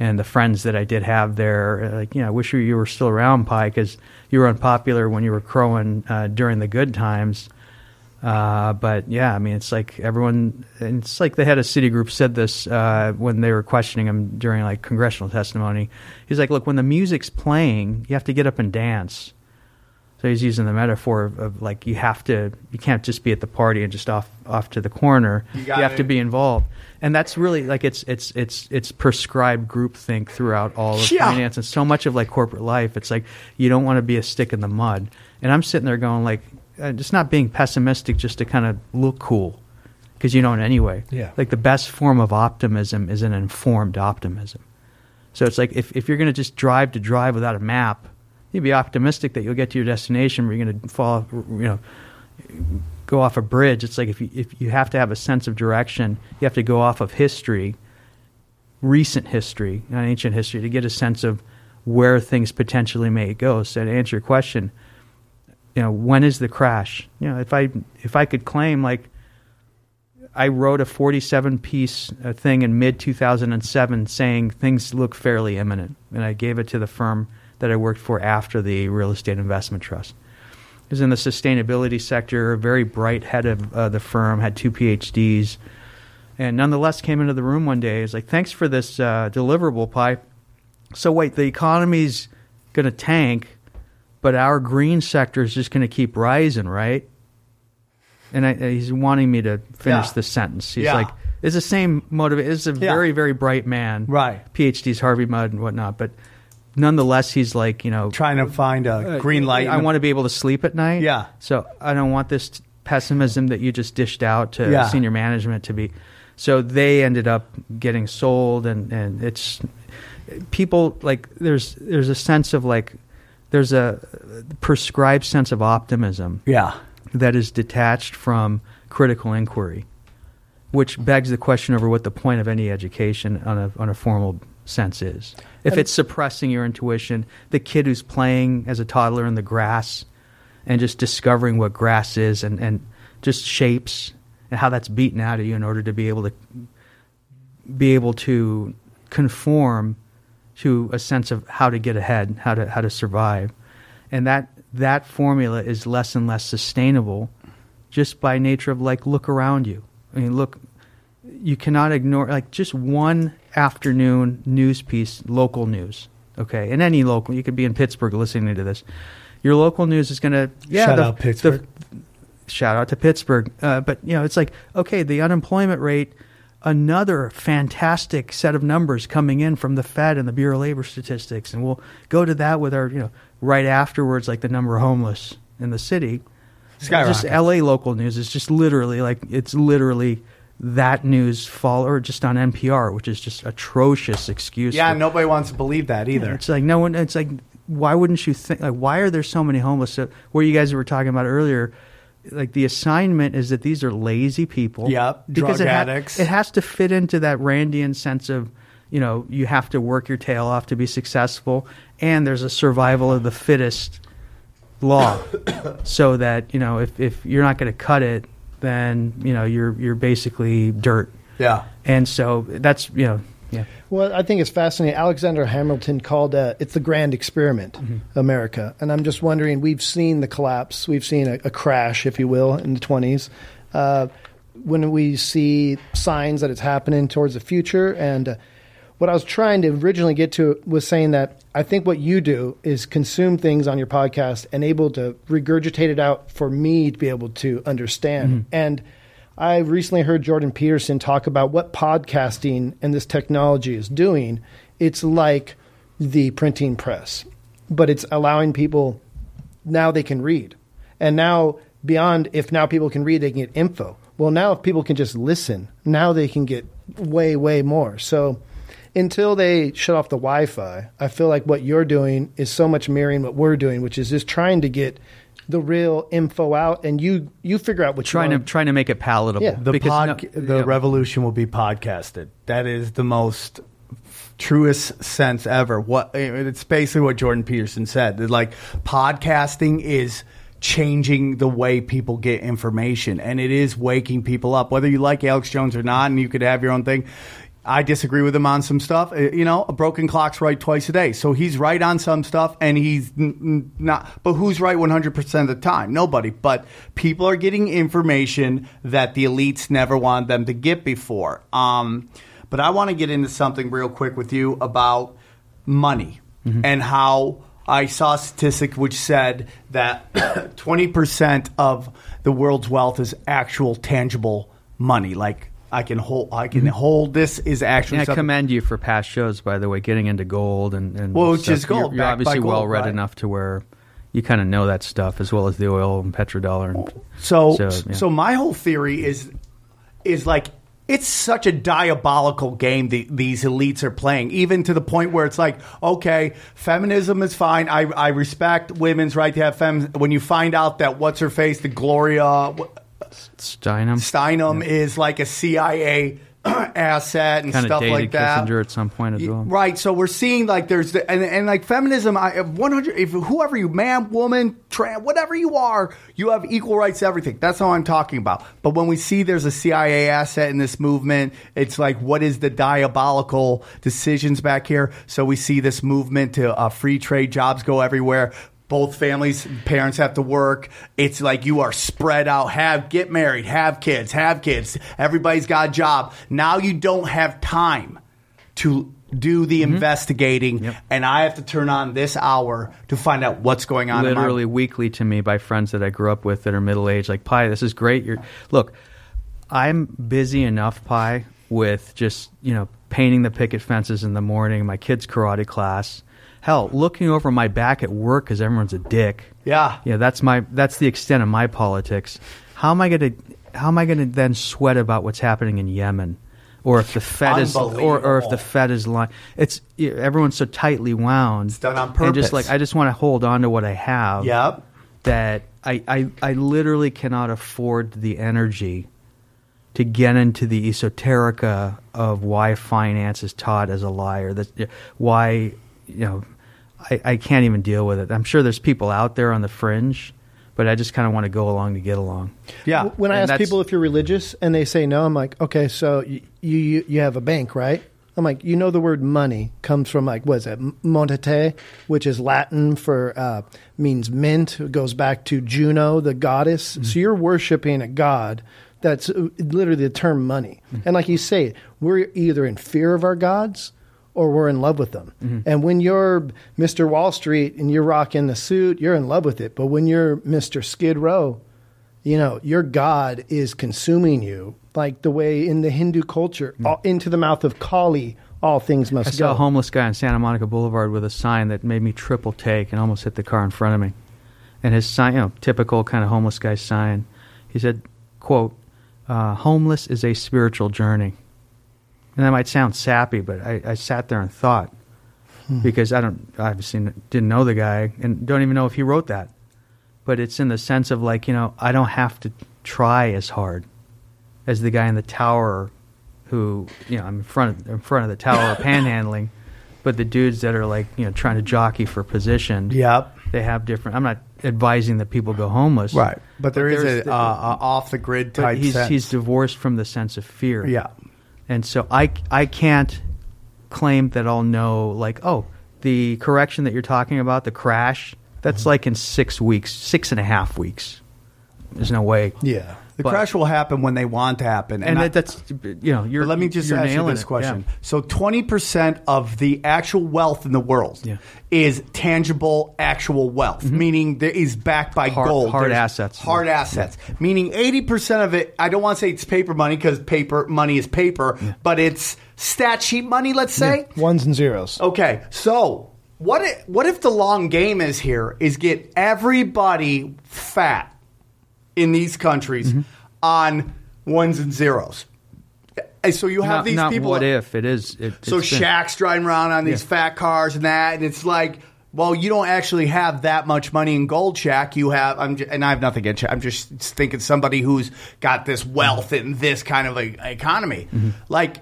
And the friends that I did have there, uh, like, you know, I wish you- were still around, Pi, because you were unpopular when you were crowing uh, during the good times. Uh, but yeah, I mean, it's like everyone, it's like the head of Citigroup said this uh, when they were questioning him during like congressional testimony. He's like, look, when the music's playing, you have to get up and dance. So he's using the metaphor of, of like you have to, you can't just be at the party and just off off to the corner. You, gotta- have to be involved, and that's really like it's it's it's it's prescribed groupthink throughout all of Yeah. finance and so much of like corporate life. It's like you don't want to be a stick in the mud. And I'm sitting there going like, uh, just not being pessimistic just to kind of look cool, because you don't anyway. Yeah. Like the best form of optimism is an informed optimism. So it's like if, if you're going to just drive to drive without a map, you'd be optimistic that you'll get to your destination where you're going to fall, you know, go off a bridge. It's like if you, if you have to have a sense of direction, you have to go off of history, recent history, not ancient history, to get a sense of where things potentially may go. So to answer your question, you know, when is the crash? You know, if I if I could claim like I wrote a 47 piece uh, thing in mid 2007 saying things look fairly imminent, and I gave it to the firm that I worked for after the real estate investment trust. It was in the sustainability sector, a very bright head of uh, the firm, had two PhDs, and nonetheless came into the room one day. He's like, "Thanks for this uh, deliverable, Pi. So wait, the economy's going to tank, but our green sector is just going to keep rising, right?" And I, he's wanting me to finish Yeah. the sentence. He's Yeah. like, "It's the same motive. It's a Yeah. very, very bright man, Right. PhDs, Harvey Mudd, and whatnot." But nonetheless, he's like, you know, Trying to find a uh, green light. I want to be able to sleep at night. Yeah. So I don't want this pessimism that you just dished out to Yeah. senior management to be. So they ended up getting sold, and and it's people like there's there's a sense of like there's a prescribed sense of optimism Yeah. that is detached from critical inquiry, which begs the question over what the point of any education on a on a formal sense is. If it's suppressing your intuition, the kid who's playing as a toddler in the grass and just discovering what grass is and, and just shapes and how that's beaten out of you in order to be able to be able to conform to a sense of how to get ahead, how to how to survive, and that that formula is less and less sustainable, just by nature of like look around you. I mean, look, you cannot ignore like just one afternoon news piece, local news. Okay, and any local, you could be in Pittsburgh listening to this. Your local news is going to yeah, Shout the- out Pittsburgh. the- shout out to Pittsburgh. Uh, but you know, it's like okay, the unemployment rate, another fantastic set of numbers coming in from the Fed and the Bureau of Labor Statistics, and we'll go to that with our you know right afterwards, like the number of homeless in the city. Skyrocket. Just L.A. local news is just literally like it's literally that news fall or just on NPR, which is just atrocious excuse. Yeah, for- nobody wants to believe that either. it's like no one. It's like why wouldn't you think? Like why are there so many homeless? So, where you guys were talking about earlier, like the assignment is that these are lazy people. Yep, because drug it ha- addicts. it has to fit into that Randian sense of you know you have to work your tail off to be successful, and there's a survival of the fittest law, [COUGHS] so that you know if if you're not going to cut it, then you know you're you're basically dirt. yeah. And so that's you know yeah. Well, I think it's fascinating. Alexander Hamilton called uh, it's the grand experiment, America, and I'm just wondering. We've seen the collapse. We've seen a, a crash, if you will, in the 20s. Uh, when we see signs that it's happening towards the future, and uh, what I was trying to originally get to was saying that I think what you do is consume things on your podcast and able to regurgitate it out for me to be able to understand. Mm-hmm. And I recently heard Jordan Peterson talk about what podcasting and this technology is doing. It's like the printing press, but it's allowing people now they can read. And now, beyond if now people can read, they can get info. Well, now if people can just listen, now they can get way, way more. So until they shut off the Wi Fi, I feel like what you're doing is so much mirroring what we're doing, which is just trying to get the real info out and you you figure out what Trying you to trying to make it palatable. Yeah. The Because, pod, you know, the yeah. revolution will be podcasted. That is the most truest sense ever. What it's basically what Jordan Peterson said. That, Like podcasting is changing the way people get information, and it is waking people up. Whether you like Alex Jones or not, and you could have your own thing. I disagree with him on some stuff. Uh, You know, a broken clock's right twice a day. So he's right on some stuff, and he's not. But who's right 100% of the time? Nobody. But people are getting information that the elites never wanted them to get before. Um, but I want to get into something real quick with you about money and how I saw a statistic which said that [COUGHS] 20% of the world's wealth is actual tangible money. Like, I can hold. I can mm-hmm. hold. This is actually. And I something- commend you for past shows, by the way, getting into gold and, and Well, which is gold, You're, you're obviously gold, well read right? enough to where you kind of know that stuff as well as the oil and petrodollar. And, So, So, so, my whole theory is, is like it's such a diabolical game the, these elites are playing, even to the point where it's like, okay, feminism is fine. I, I respect women's right to have fem. When you find out that what's her face, the Gloria Steinem Steinem is like a CIA [CLEARS THROAT] asset and kind of stuff like that. Kissinger at some point as well. Right. So we're seeing like there's the, and, and like feminism. I 100. If whoever you, man, woman, trans, whatever you are, you have equal rights to everything. That's all I'm talking about. But when we see there's a CIA asset in this movement, it's like what is the diabolical decisions back here? So we see this movement to uh, free trade, jobs go everywhere. Both families, parents have to work. It's like you are spread out. Have get married, have kids, have kids. Everybody's got a job. Now you don't have time to do the Mm-hmm. investigating, and I have to turn on this hour to find out what's going on. in my- literally weekly to me by friends that I grew up with that are middle aged. Like, Pi, this is great. You're look, I'm busy enough, Pi, with just you know painting the picket fences in the morning, my kids' karate class. Hell, looking over my back at work because everyone's a dick. Yeah. yeah. That's my that's the extent of my politics. How am I gonna how am I gonna then sweat about what's happening in Yemen? or if the Fed is, or, or if the Fed is lying. It's everyone's so tightly wound. It's done on purpose. And just like I just want to hold on to what I have. Yep. That I, I, I literally cannot afford the energy to get into the esoterica of why finance is taught as a liar. That why you know I, I can't even deal with it. I'm sure there's people out there on the fringe, but I just kind of want to go along to get along. Yeah. When I And ask that's- people if you're religious and they say no, I'm like, okay, so you you, you have a bank, right? I'm like, you know, the word money comes from like, what is that, moneta, which is Latin for uh, means mint. It goes back to Juno, the goddess. So you're worshiping a god. That's uh, literally the term money. And like you say, we're either in fear of our gods or we're in love with them. And when you're Mr. Wall Street and you're rocking the suit, you're in love with it. But when you're Mr. Skid Row, you know, your God is consuming you, like the way in the Hindu culture, all, into the mouth of Kali, all things I must saw go. a homeless guy on Santa Monica Boulevard with a sign that made me triple take and almost hit the car in front of me. And his sign, you know, typical kind of homeless guy sign, he said, "quote uh, Homeless is a spiritual journey." And that might sound sappy, but I, I sat there and thought because I don't, I obviously didn't know the guy and don't even know if he wrote that. But it's in the sense of like, you know, I don't have to try as hard as the guy in the tower who you know I'm in front of in front of the tower of [LAUGHS] panhandling, but the dudes that are like you know trying to jockey for position, Yep. they have different. I'm not advising that people go homeless, Right. But there is there's a the- uh, off the grid type he's sense. he's divorced from the sense of fear. yeah. And so I I can't claim that I'll know like oh the correction that you're talking about the crash that's Mm-hmm. like in six weeks six and a half weeks. There's no way. yeah. The But- crash will happen when they want to happen. And, I- that, that's you know you're. Let me just ask you this it. question. Yeah. So, 20% of the actual wealth in the world Yeah. is tangible, actual wealth, meaning there is backed by Mm-hmm. Hard- gold. hard There's assets. Hard assets. Meaning 80% of it, I don't want to say it's paper money because paper money is paper, but it's stat sheet money, let's say. Ones and zeros. Okay, so what if, what if the long game is here is get everybody fat in these countries Mm-hmm. on ones and zeros? And So you have not, these not people. what if it is. It, so it's been- Shaq's driving around on these Yeah. fat cars and that, and it's like, well, you don't actually have that much money in gold, Shaq. You have, I'm, j- and I have nothing against Shaq. I'm just thinking somebody who's got this wealth in this kind of a economy, Mm-hmm. like.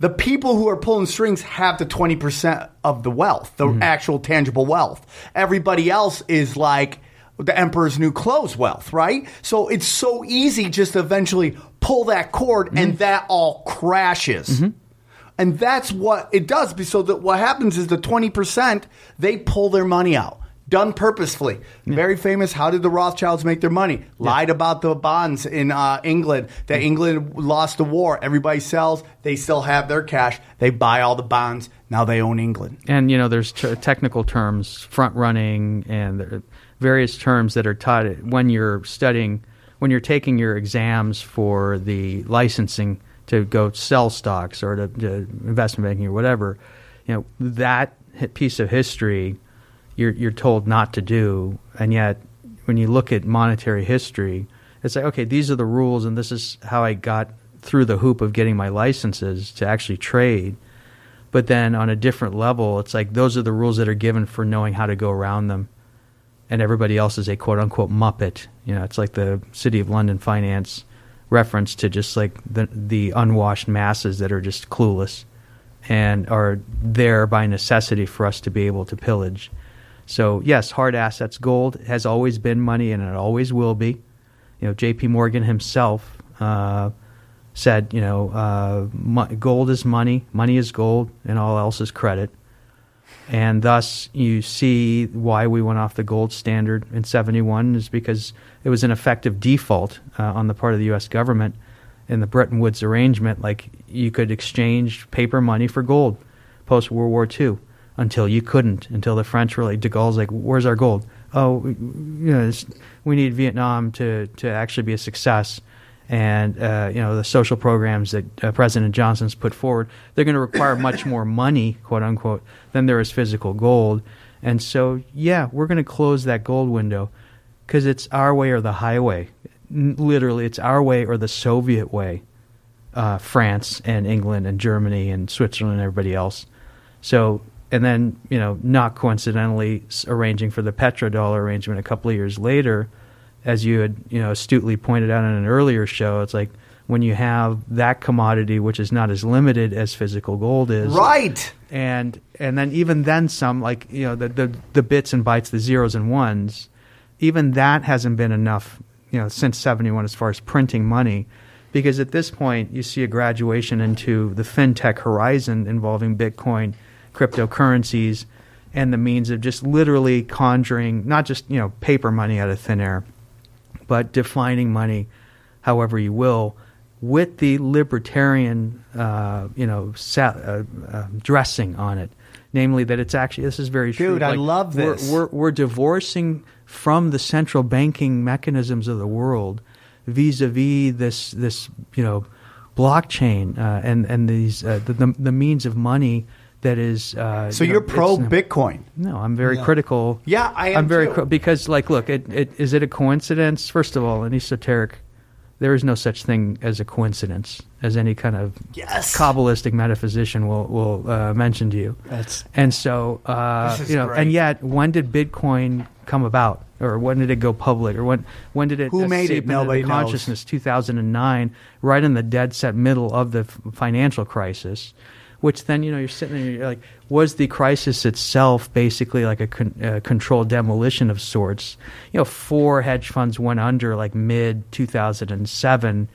The people who are pulling strings have the 20% of the wealth, the Mm-hmm. actual tangible wealth. Everybody else is like the emperor's new clothes wealth, right? So it's so easy just to eventually pull that cord Mm-hmm. and that all crashes. And that's what it does. So that what happens is the 20%, they pull their money out. Done purposefully. Very famous. How did the Rothschilds make their money? Lied about the bonds in uh, England. That England lost the war. Everybody sells. They still have their cash. They buy all the bonds. Now they own England. and you know there's t- technical terms, front running, and are various terms that are taught when you're studying, when you're taking your exams for the licensing to go sell stocks or to, to investment banking or whatever. You know that piece of history you're you're told not to do, and yet when you look at monetary history, it's like okay, these are the rules, and this is how I got through the hoop of getting my licenses to actually trade. But then on a different level, it's like those are the rules that are given for knowing how to go around them. And everybody else is a quote unquote muppet. You know, it's like the City of London finance reference to just like the the unwashed masses that are just clueless and are there by necessity for us to be able to pillage. So yes, hard assets, gold has always been money, and it always will be. You know, J.P. Morgan himself uh, said, you know, uh, mo- gold is money, money is gold, and all else is credit. And thus, you see why we went off the gold standard in 71 is because it was an effective default uh, on the part of the U.S. government in the Bretton Woods arrangement. Like, you could exchange paper money for gold post World War II until you couldn't, until the French like, de Gaulle's like, where's our gold? Oh, you know, we need Vietnam to, to actually be a success and uh, you know the social programs that uh, President Johnson's put forward, they're going to require much more money, quote unquote, than there is physical gold. And so, yeah, we're going to close that gold window because it's our way or the highway. N- Literally, it's our way or the Soviet way. uh, France and England and Germany and Switzerland and everybody else. So, and then you know, not coincidentally, arranging for the petrodollar arrangement a couple of years later, as you had you know astutely pointed out in an earlier show, it's like when you have that commodity, which is not as limited as physical gold is, Right. and and then even then some like you know the the, the bits and bytes the zeros and ones even that hasn't been enough you know since 71 as far as printing money because at this point you see a graduation into the fintech horizon involving bitcoin cryptocurrencies and the means of just literally conjuring not just you know paper money out of thin air but defining money however you will with the libertarian uh, you know sa- uh, uh, dressing on it namely that it's actually this is very true Dude, I love we're- this. we're, we're divorcing from the central banking mechanisms of the world vis-a-vis this this you know blockchain uh, and and these uh, the, the the means of money that is uh, So you you're know, pro Bitcoin. no, I'm very critical. Yeah, I am I'm very cri- because, like, look, it, it, is it a coincidence? First of all, in esoteric, there is no such thing as a coincidence, as any kind of Yes. kabbalistic metaphysician will will uh, mention to you. That's And so, uh, you know, great. and yet, when did Bitcoin come about, or when did it go public, or when when did it Who made it? seep into Nobody knows. consciousness? 2009, right in the dead set middle of the f- financial crisis. Which then you know you're sitting there, you're like, was the crisis itself basically like a con- uh, controlled demolition of sorts? You know, four hedge funds went under like mid 2007,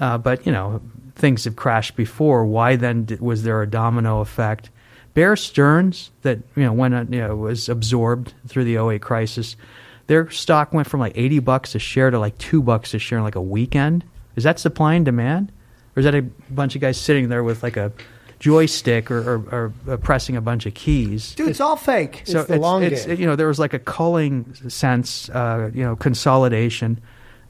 uh, but you know things have crashed before. Why then did, was there a domino effect? Bear Stearns, that you know when you know was absorbed through the 08 crisis, their stock went from like 80 bucks a share to like two bucks a share in like a weekend. Is that supply and demand, or is that a bunch of guys sitting there with like a joystick or, or, or uh, pressing a bunch of keys? dude. It's all fake. It's the long it's, game. you know, there was like a culling sense, uh, you know, consolidation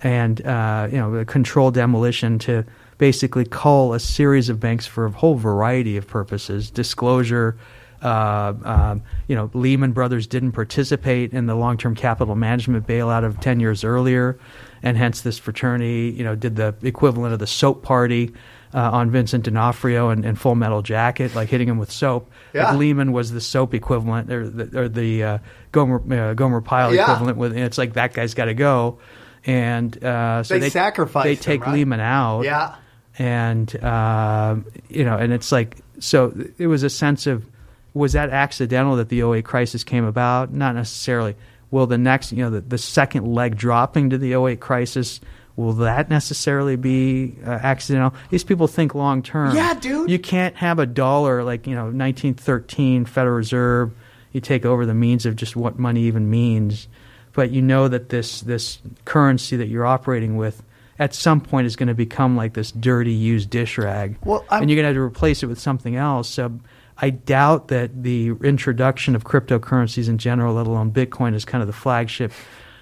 and, uh, you know, a controlled demolition to basically cull a series of banks for a whole variety of purposes. Disclosure, uh, um, you know, Lehman Brothers didn't participate in the long-term capital management bailout of 10 years earlier, and hence this fraternity, you know, did the equivalent of the soap party uh, on Vincent D'Onofrio and, and Full Metal Jacket, like hitting him with soap. Yeah. Like Lehman was the soap equivalent, or the, or the uh, Gomer, uh, Gomer Pyle Yeah. equivalent. With it's like that guy's got to go, and uh, so They they sacrificed They him, take right? Lehman out, Yeah. and uh, you know, and it's like so. It was a sense of was that accidental that the 08 crisis came about? Not necessarily. Will the next, you know, the, the second leg dropping to the 08 crisis? Will that necessarily be uh, accidental? These people think long term. Yeah, dude. You can't have a dollar like you know 1913 Federal Reserve. You take over the means of just what money even means, but you know that this this currency that you're operating with at some point is going to become like this dirty used dish rag, Well, I'm- and you're going to have to replace it with something else. So I doubt that the introduction of cryptocurrencies in general, let alone Bitcoin, is kind of the flagship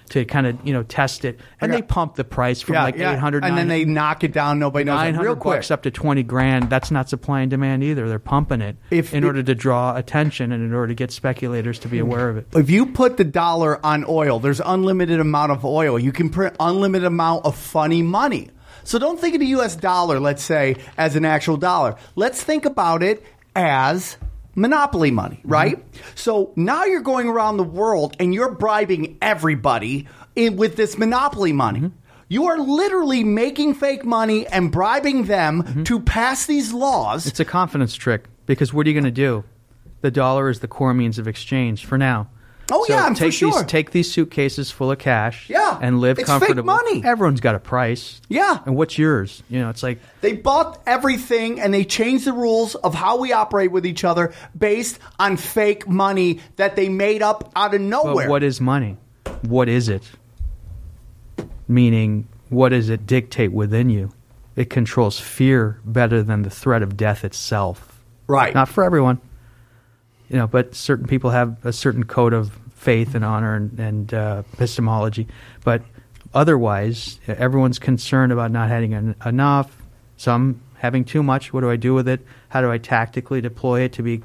to kind of you know test it. And they pump the price from yeah, like yeah. 800 and then they knock it down. Nobody knows. Nine Real quick. bucks up to twenty grand. That's not supply and demand either. They're pumping it If in it- order to draw attention and in order to get speculators to be aware of it. If you put the dollar on oil, there's unlimited amount of oil. You can print unlimited amount of funny money. So don't think of the US dollar, let's say, as an actual dollar. Let's think about it as monopoly money, mm-hmm. right? So now you're going around the world and you're bribing everybody in, with this monopoly money. Mm-hmm. You are literally making fake money and bribing them mm-hmm. to pass these laws. It's a confidence trick because what are you going to do? The dollar is the core means of exchange for now. Oh, So yeah, I'm for take sure. These, take these suitcases full of cash, Yeah, and live it's fake comfortably. money. Everyone's got a price, Yeah. And what's yours? You know, it's like They bought everything and they changed the rules of how we operate with each other based on fake money that they made up out of nowhere. But what is money? What is it? Meaning, what does it dictate within you? It controls fear better than the threat of death itself. right. Not for everyone, you know, but certain people have a certain code of faith and honor and, and uh, epistemology. But otherwise, everyone's concerned about not having en- enough. Some having too much. What do I do with it? How do I tactically deploy it to be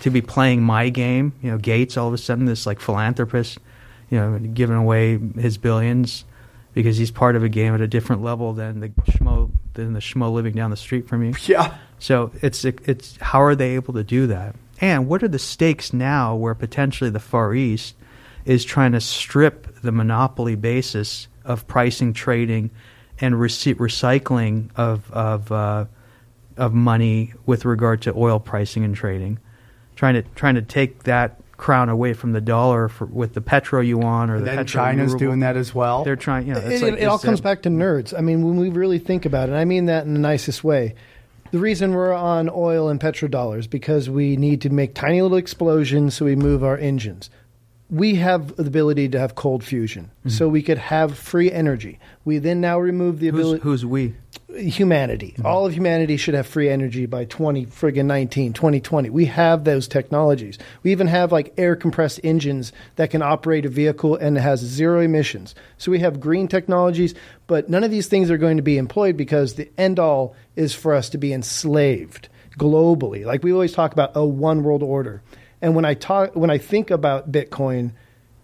to be playing my game? You know, Gates all of a sudden this like philanthropist, you know, giving away his billions because he's part of a game at a different level than the schmo than the schmo living down the street from you. Yeah. So it's it's how are they able to do that? And what are the stakes now where potentially the Far East is trying to strip the monopoly basis of pricing, trading, and rece- recycling of of uh, of money with regard to oil pricing and trading, trying to trying to take that crown away from the dollar for, with the petro yuan or And the then China's ruble. doing that as well. They're trying. Yeah, it's it, like it all this, comes uh, back to nerds. I mean, when we really think about it, I mean that in the nicest way. The reason we're on oil and petrodollars because we need to make tiny little explosions so we move our engines. We have the ability to have cold fusion, mm-hmm. so we could have free energy. We then now remove the Who's, ability who's we? Humanity. Mm-hmm. All of humanity should have free energy by 20 friggin' 19, 2020. We have those technologies. We even have like air compressed engines that can operate a vehicle and it has zero emissions. So we have green technologies, but none of these things are going to be employed because the end all is for us to be enslaved globally. Like we always talk about a one world order. And when I talk when I think about Bitcoin,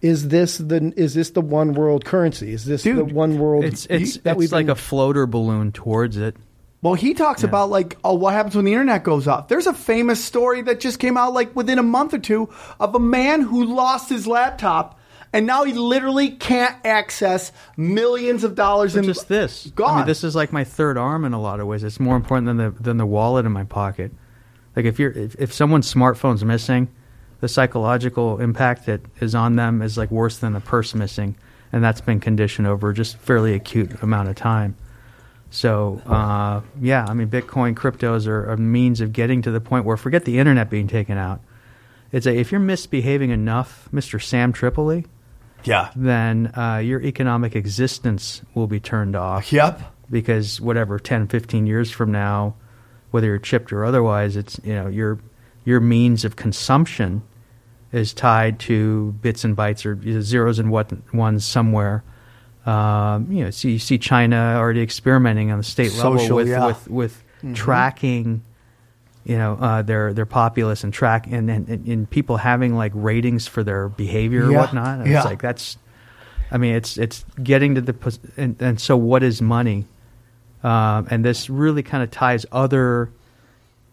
is this the is this the one world currency? Is this the one world It's it's, that it's we've like been- a floater balloon towards it. Well, he talks about like, oh, what happens when the internet goes off? There's a famous story that just came out like within a month or two of a man who lost his laptop and now he literally can't access millions of dollars But in just this. Gone. I mean, this is like my third arm in a lot of ways. It's more important than the than the wallet in my pocket. Like if you're if, if someone's smartphone's missing, the psychological impact that is on them is like worse than a purse missing, and that's been conditioned over just fairly acute amount of time. So uh, yeah, I mean, Bitcoin, cryptos are a means of getting to the point where forget the internet being taken out. It's a if you're misbehaving enough, Mister Sam Tripoli, yeah. then uh, your economic existence will be turned off Yep. because whatever 10 15 years from now whether you're chipped or otherwise it's you know your your means of consumption is tied to bits and bytes or zeros and what ones somewhere um, you know so you see China already experimenting on the state level with yeah. with with tracking you know uh, their their populace and track and, and and people having like ratings for their behavior or whatnot and Yeah. it's like that's I mean, it's it's getting to the and, and so what is money? Um, and this really kind of ties other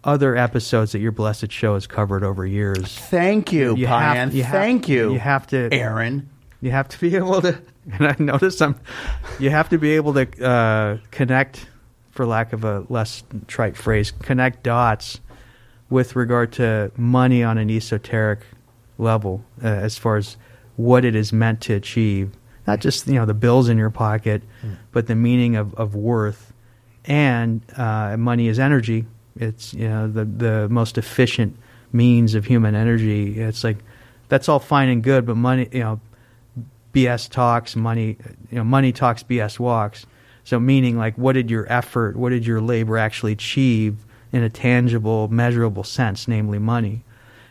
other episodes that your blessed show has covered over years. Thank you, You have- you have- Thank you. you have to- Aaron. You have to be able to. [LAUGHS] And I notice I'm. You have to be able to uh, connect, for lack of a less trite phrase, connect dots with regard to money on an esoteric level, uh, as far as what it is meant to achieve. Not just you know the bills in your pocket, but the meaning of, of worth. And uh, money is energy. It's you know the the most efficient means of human energy. It's like that's all fine and good, but money you know BS talks, money, you know, money talks, BS walks. So meaning like, what did your effort, what did your labor actually achieve in a tangible, measurable sense, namely money?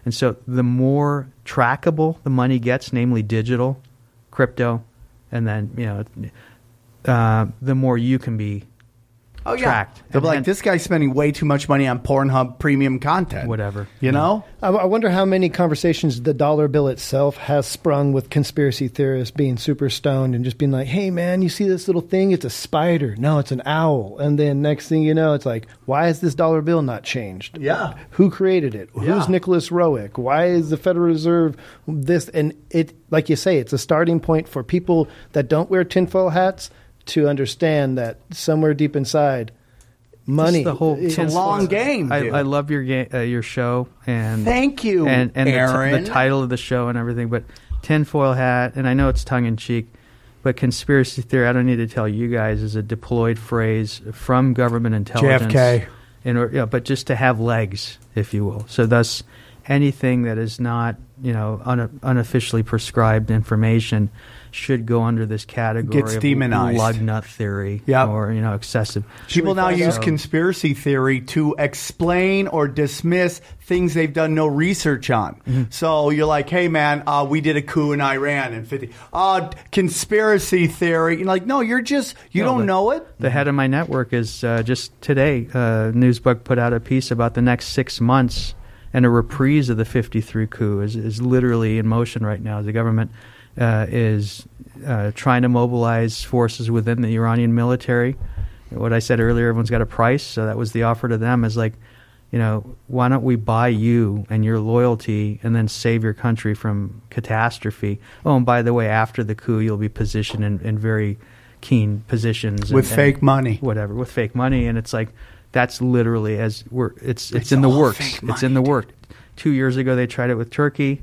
And so the more trackable the money gets, namely digital, crypto, and then you know, uh, the more you can be Oh yeah. tracked. They'll be And- like, this guy's spending way too much money on Pornhub premium content. Whatever. You know? I, I wonder how many conversations the dollar bill itself has sprung with conspiracy theorists being super stoned and just being like, "Hey, man, you see this little thing? It's a spider. No, it's an owl." And then next thing you know, it's like, "Why is this dollar bill not changed? Yeah. Who created it? Yeah. Who's Nicholas Roerich? Why is the Federal Reserve this?" And it, like you say, it's a starting point for people that don't wear tinfoil hats to understand that somewhere deep inside, money. the whole It's a long game. I. I love your ga- uh, your show and Thank you, and and the, t- the title of the show and everything. But tinfoil hat, and I know it's tongue in cheek, but conspiracy theory. I don't need to tell you guys is a deployed phrase from government intelligence. JFK. In order, yeah, but just to have legs, if you will. So thus, anything that is not you know un- unofficially prescribed information should go under this category Gets of demonized. lug nut theory Yep. or you know excessive. People now use So- conspiracy theory to explain or dismiss things they've done no research on. Mm-hmm. So you're like, hey, man, uh, we did a coup in Iran in 50. Uh, conspiracy theory. You're like, no, you're just, you No, don't the- know it. The head of my network is uh, just today. Uh, NewsBud put out a piece about the next six months, and a reprise of the '53 coup is, is literally in motion right now. The government uh, is uh, trying to mobilize forces within the Iranian military what I said earlier, everyone's got a price, so that was the offer to them is like, you know, why don't we buy you and your loyalty and then save your country from catastrophe? Oh, and by the way, after the coup, you'll be positioned in, in very keen positions With and- fake and money. whatever, with fake money, and it's like that's literally as we're it's it's, It's in the works. It's in the work. Two years ago, they tried it with Turkey,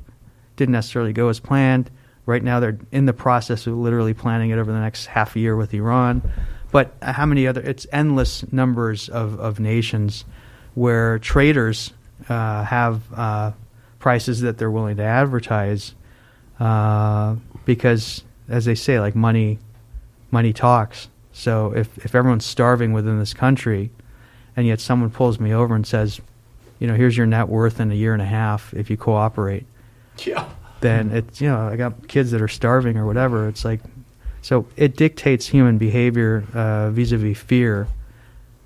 didn't necessarily go as planned. Right now, they're in the process of literally planning it over the next half year with Iran. But how many other? It's endless numbers of, of nations where traders uh, have uh, prices that they're willing to advertise uh, because, as they say, like money, money talks. So if if everyone's starving within this country, and yet someone pulls me over and says, you know, here's your net worth in a year and a half if you cooperate, Yeah. Then it's you know I got kids that are starving or whatever. It's like so it dictates human behavior uh, vis-a-vis fear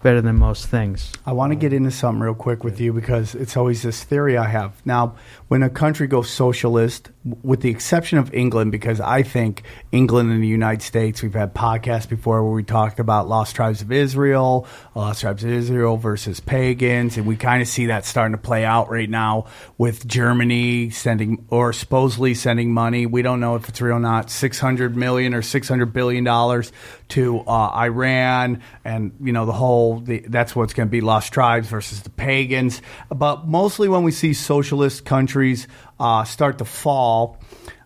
better than most things. I want to get into something real quick with you because it's always this theory I have. Now, when a country goes socialist, with the exception of England, because I think England and the United States, we've had podcasts before where we talked about lost tribes of Israel, lost tribes of Israel versus pagans, and we kind of see that starting to play out right now with Germany sending or supposedly sending money. We don't know if it's real or not. Six hundred million or six hundred billion dollars to uh, Iran, and you know the whole. The, that's what's going to be lost tribes versus the pagans. But mostly when we see socialist countries uh, start to fall.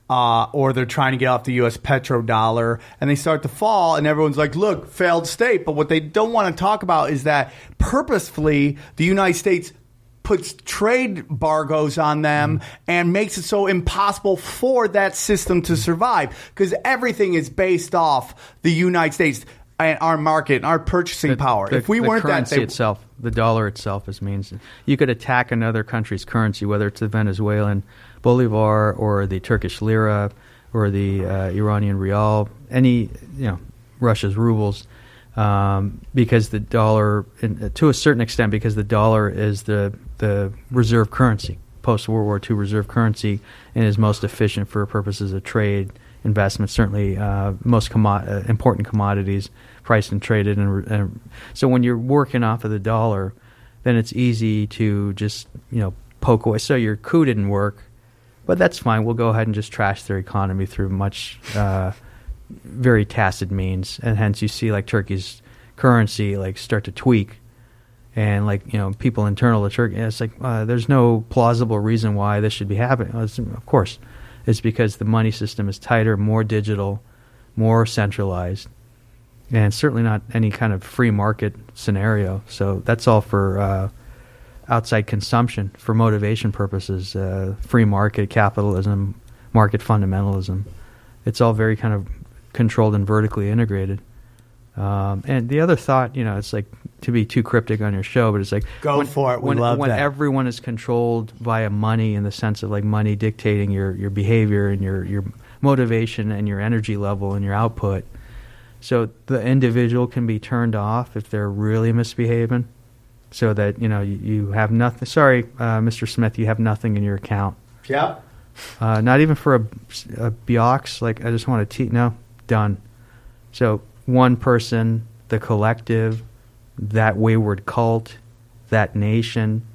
Uh, or they're trying to get off the U.S. petrodollar, and they start to fall, and everyone's like, "Look, failed state." But what they don't want to talk about is that purposefully the United States puts trade embargoes on them and makes it so impossible for that system to survive because everything is based off the United States and our market and our purchasing power. The- if we the weren't that, currency they, itself, the dollar itself is means you could attack another country's currency, whether it's the Venezuelan bolivar or the Turkish lira or the uh, Iranian rial, any you know Russia's rubles, um, because the dollar, in, to a certain extent, because the dollar is the the reserve currency, post World War II reserve currency, and is most efficient for purposes of trade investment. Certainly, uh, most commo- uh, important commodities priced and traded, and, and so when you're working off of the dollar, then it's easy to just you know poke away. So your coup didn't work, but that's fine. We'll go ahead and just trash their economy through much uh, very tacit means, and hence you see like Turkey's currency like start to tweak, and like you know people internal to Turkey, it's like uh, there's no plausible reason why this should be happening. Of course, it's because the money system is tighter, more digital, more centralized, and certainly not any kind of free market scenario. So that's all for uh, outside consumption, for motivation purposes, uh, free market capitalism, market fundamentalism. It's all very kind of controlled and vertically integrated. Um, and the other thought, you know, it's like to be too cryptic on your show, but it's like Go when, for it. We when, love when that. everyone is controlled via money in the sense of like money dictating your, your behavior and your, your motivation and your energy level and your output. So the individual can be turned off if they're really misbehaving, so that you know you, you have nothing. Sorry, uh, Mr. Smith, you have nothing in your account. yeah. Uh, not even for a, a Biox. Like I just want to te- no done. So one person, the collective, that wayward cult, that nation,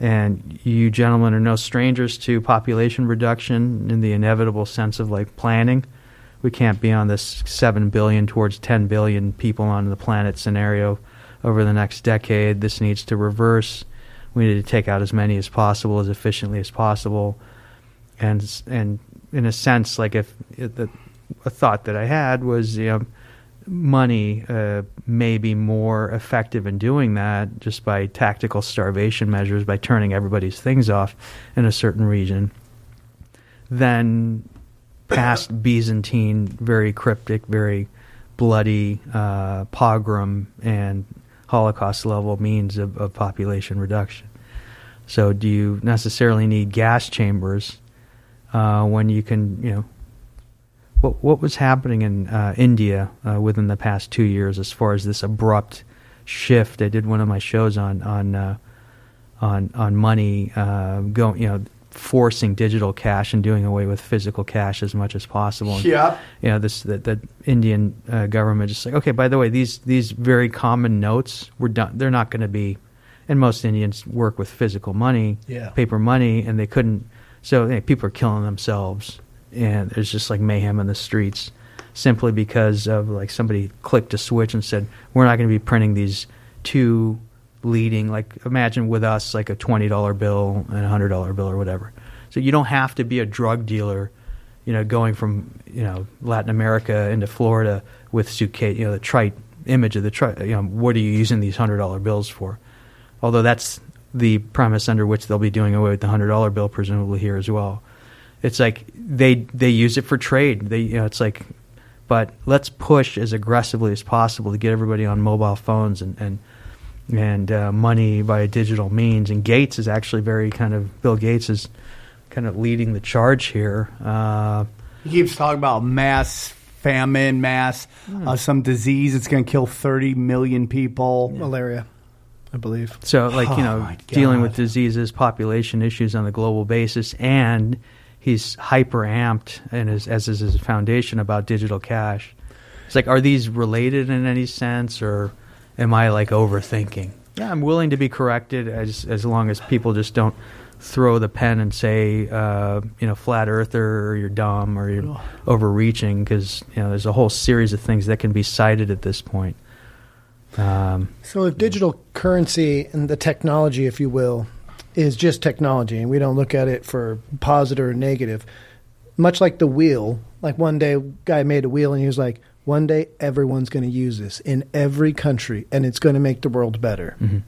and you gentlemen are no strangers to population reduction in the inevitable sense of like planning. We can't be on this seven billion towards ten billion people on the planet scenario over the next decade. This needs to reverse. We need to take out as many as possible, as efficiently as possible and and in a sense, like if it, the, a thought that I had was, you know, money uh, may be more effective in doing that just by tactical starvation measures, by turning everybody's things off in a certain region, than past [COUGHS] Byzantine, very cryptic, very bloody uh, pogrom and Holocaust level means of, of population reduction. So, do you necessarily need gas chambers uh, when you can, you know, what what was happening in uh, India uh, within the past two years as far as this abrupt shift? I did one of my shows on on uh, on on money uh, going, you know, forcing digital cash and doing away with physical cash as much as possible. And, Yeah. you know this the, the Indian uh, government just like okay by the way these these very common notes were done they're not going to be and most Indians work with physical money Yeah. paper money and they couldn't so you know, people are killing themselves and there's just like mayhem in the streets simply because of like somebody clicked a switch and said we're not going to be printing these two leading like imagine with us like a $20 bill and a $100 bill or whatever so you don't have to be a drug dealer you know going from you know Latin America into Florida with suitcase you know the trite image of the trite you know what are you using these $100 bills for although that's the premise under which they'll be doing away with the hundred dollar bill presumably here as well. It's like they they use it for trade. They you know it's like, but let's push as aggressively as possible to get everybody on mobile phones and and and uh, money by digital means. And Gates is actually very kind of Bill Gates is kind of leading the charge here. Uh, He keeps talking about mass famine, mass uh, some disease that's going to kill 30 million people. Malaria, I believe. So, like you Oh, know, my dealing with diseases, population issues on the global basis, and he's hyper amped and his, as is his foundation about digital cash. It's like, are these related in any sense, or am I like overthinking? Yeah, I'm willing to be corrected as as long as people just don't throw the pen and say, uh, you know, flat earther, or you're dumb, or you're overreaching, because you know, there's a whole series of things that can be cited at this point. Um, So if digital currency and the technology, if you will, is just technology, and we don't look at it for positive or negative, much like the wheel, like one day a guy made a wheel and he was like, one day everyone's going to use this in every country and it's going to make the world better. Mm-hmm.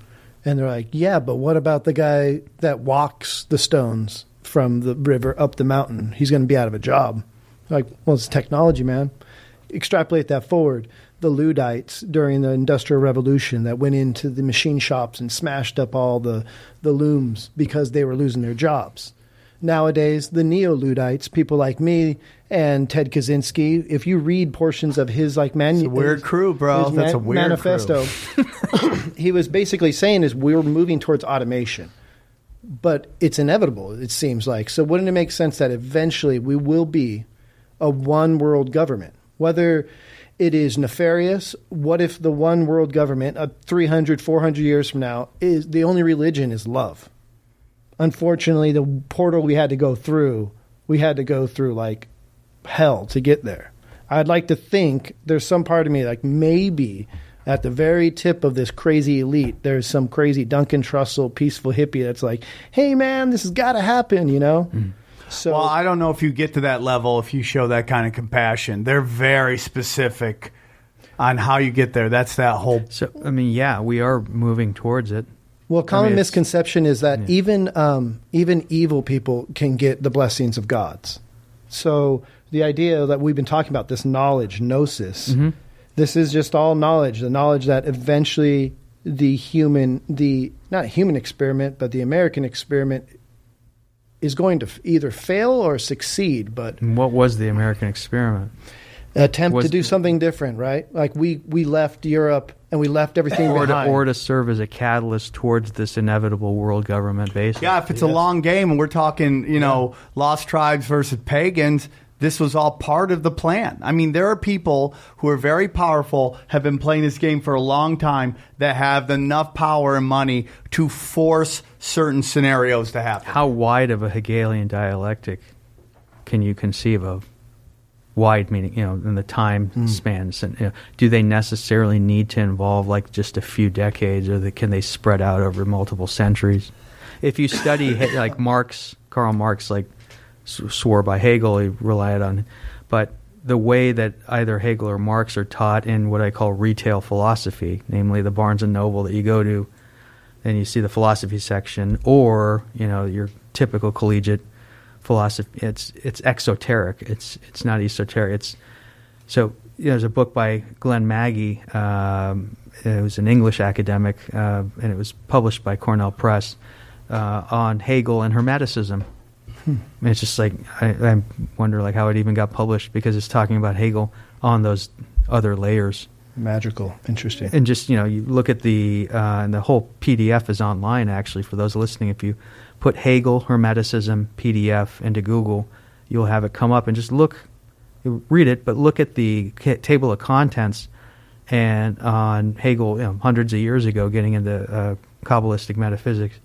And they're like, yeah, but what about the guy that walks the stones from the river up the mountain? He's going to be out of a job. Like, well, it's technology, man. Extrapolate that forward. The Luddites during the Industrial Revolution that went into the machine shops and smashed up all the, the looms because they were losing their jobs. Nowadays, the neo Luddites, people like me and Ted Kaczynski, if you read portions of his like manu- It's a weird crew, bro. That's a weird manifesto, [COUGHS] he was basically saying is we're moving towards automation but it's inevitable it seems like so wouldn't it make sense that eventually we will be a one world government whether it is nefarious. What if the one world government uh, 300 400 years from now is the only religion is love? Unfortunately the portal we had to go through we had to go through like hell to get there. I'd like to think there's some part of me like maybe at the very tip of this crazy elite there's some crazy duncan trussell peaceful hippie that's like hey man this has got to happen you know so Well, I don't know if you get to that level if you show that kind of compassion. They're very specific on how you get there. That's that whole. so, I mean, yeah, we are moving towards it. Well, common it's- misconception is that even um, even evil people can get the blessings of gods. So the idea that we've been talking about this knowledge, gnosis, this is just all knowledge. The knowledge that eventually the human, the not human experiment, but the American experiment is going to either fail or succeed. But And what was the American experiment? attempt Was- to do something different, right? Like we we left Europe and we left everything Or to, behind. or to serve as a catalyst towards this inevitable world government base. Yeah, if it's a long game and we're talking, you know, lost tribes versus pagans, this was all part of the plan. I mean, there are people who are very powerful, have been playing this game for a long time, that have enough power and money to force certain scenarios to happen. How wide of a Hegelian dialectic can you conceive of? Wide meaning, you know, in the time Hmm. spans. And, you know, do they necessarily need to involve like just a few decades, or the, can they spread out over multiple centuries? If you study [LAUGHS] like Marx, Karl Marx, like swore by Hegel, he relied on, but the way that either Hegel or Marx are taught in what I call retail philosophy, namely the Barnes and Noble that you go to and you see the philosophy section, or you know your typical collegiate philosophy. It's it's exoteric. It's it's not esoteric. It's so you know, there's a book by Glenn Magee. Um, it was an English academic, uh, and it was published by Cornell Press uh, on Hegel and Hermeticism. And It's just like I, I wonder like how it even got published because it's talking about Hegel on those other layers. Magical. Interesting. and just you know you look at the uh, and the whole PDF is online actually for those listening. If you put Hegel Hermeticism PDF into Google, you'll have it come up and just look, read it, but look at the table of contents and on Hegel you know, hundreds of years ago, getting into uh, Kabbalistic metaphysics.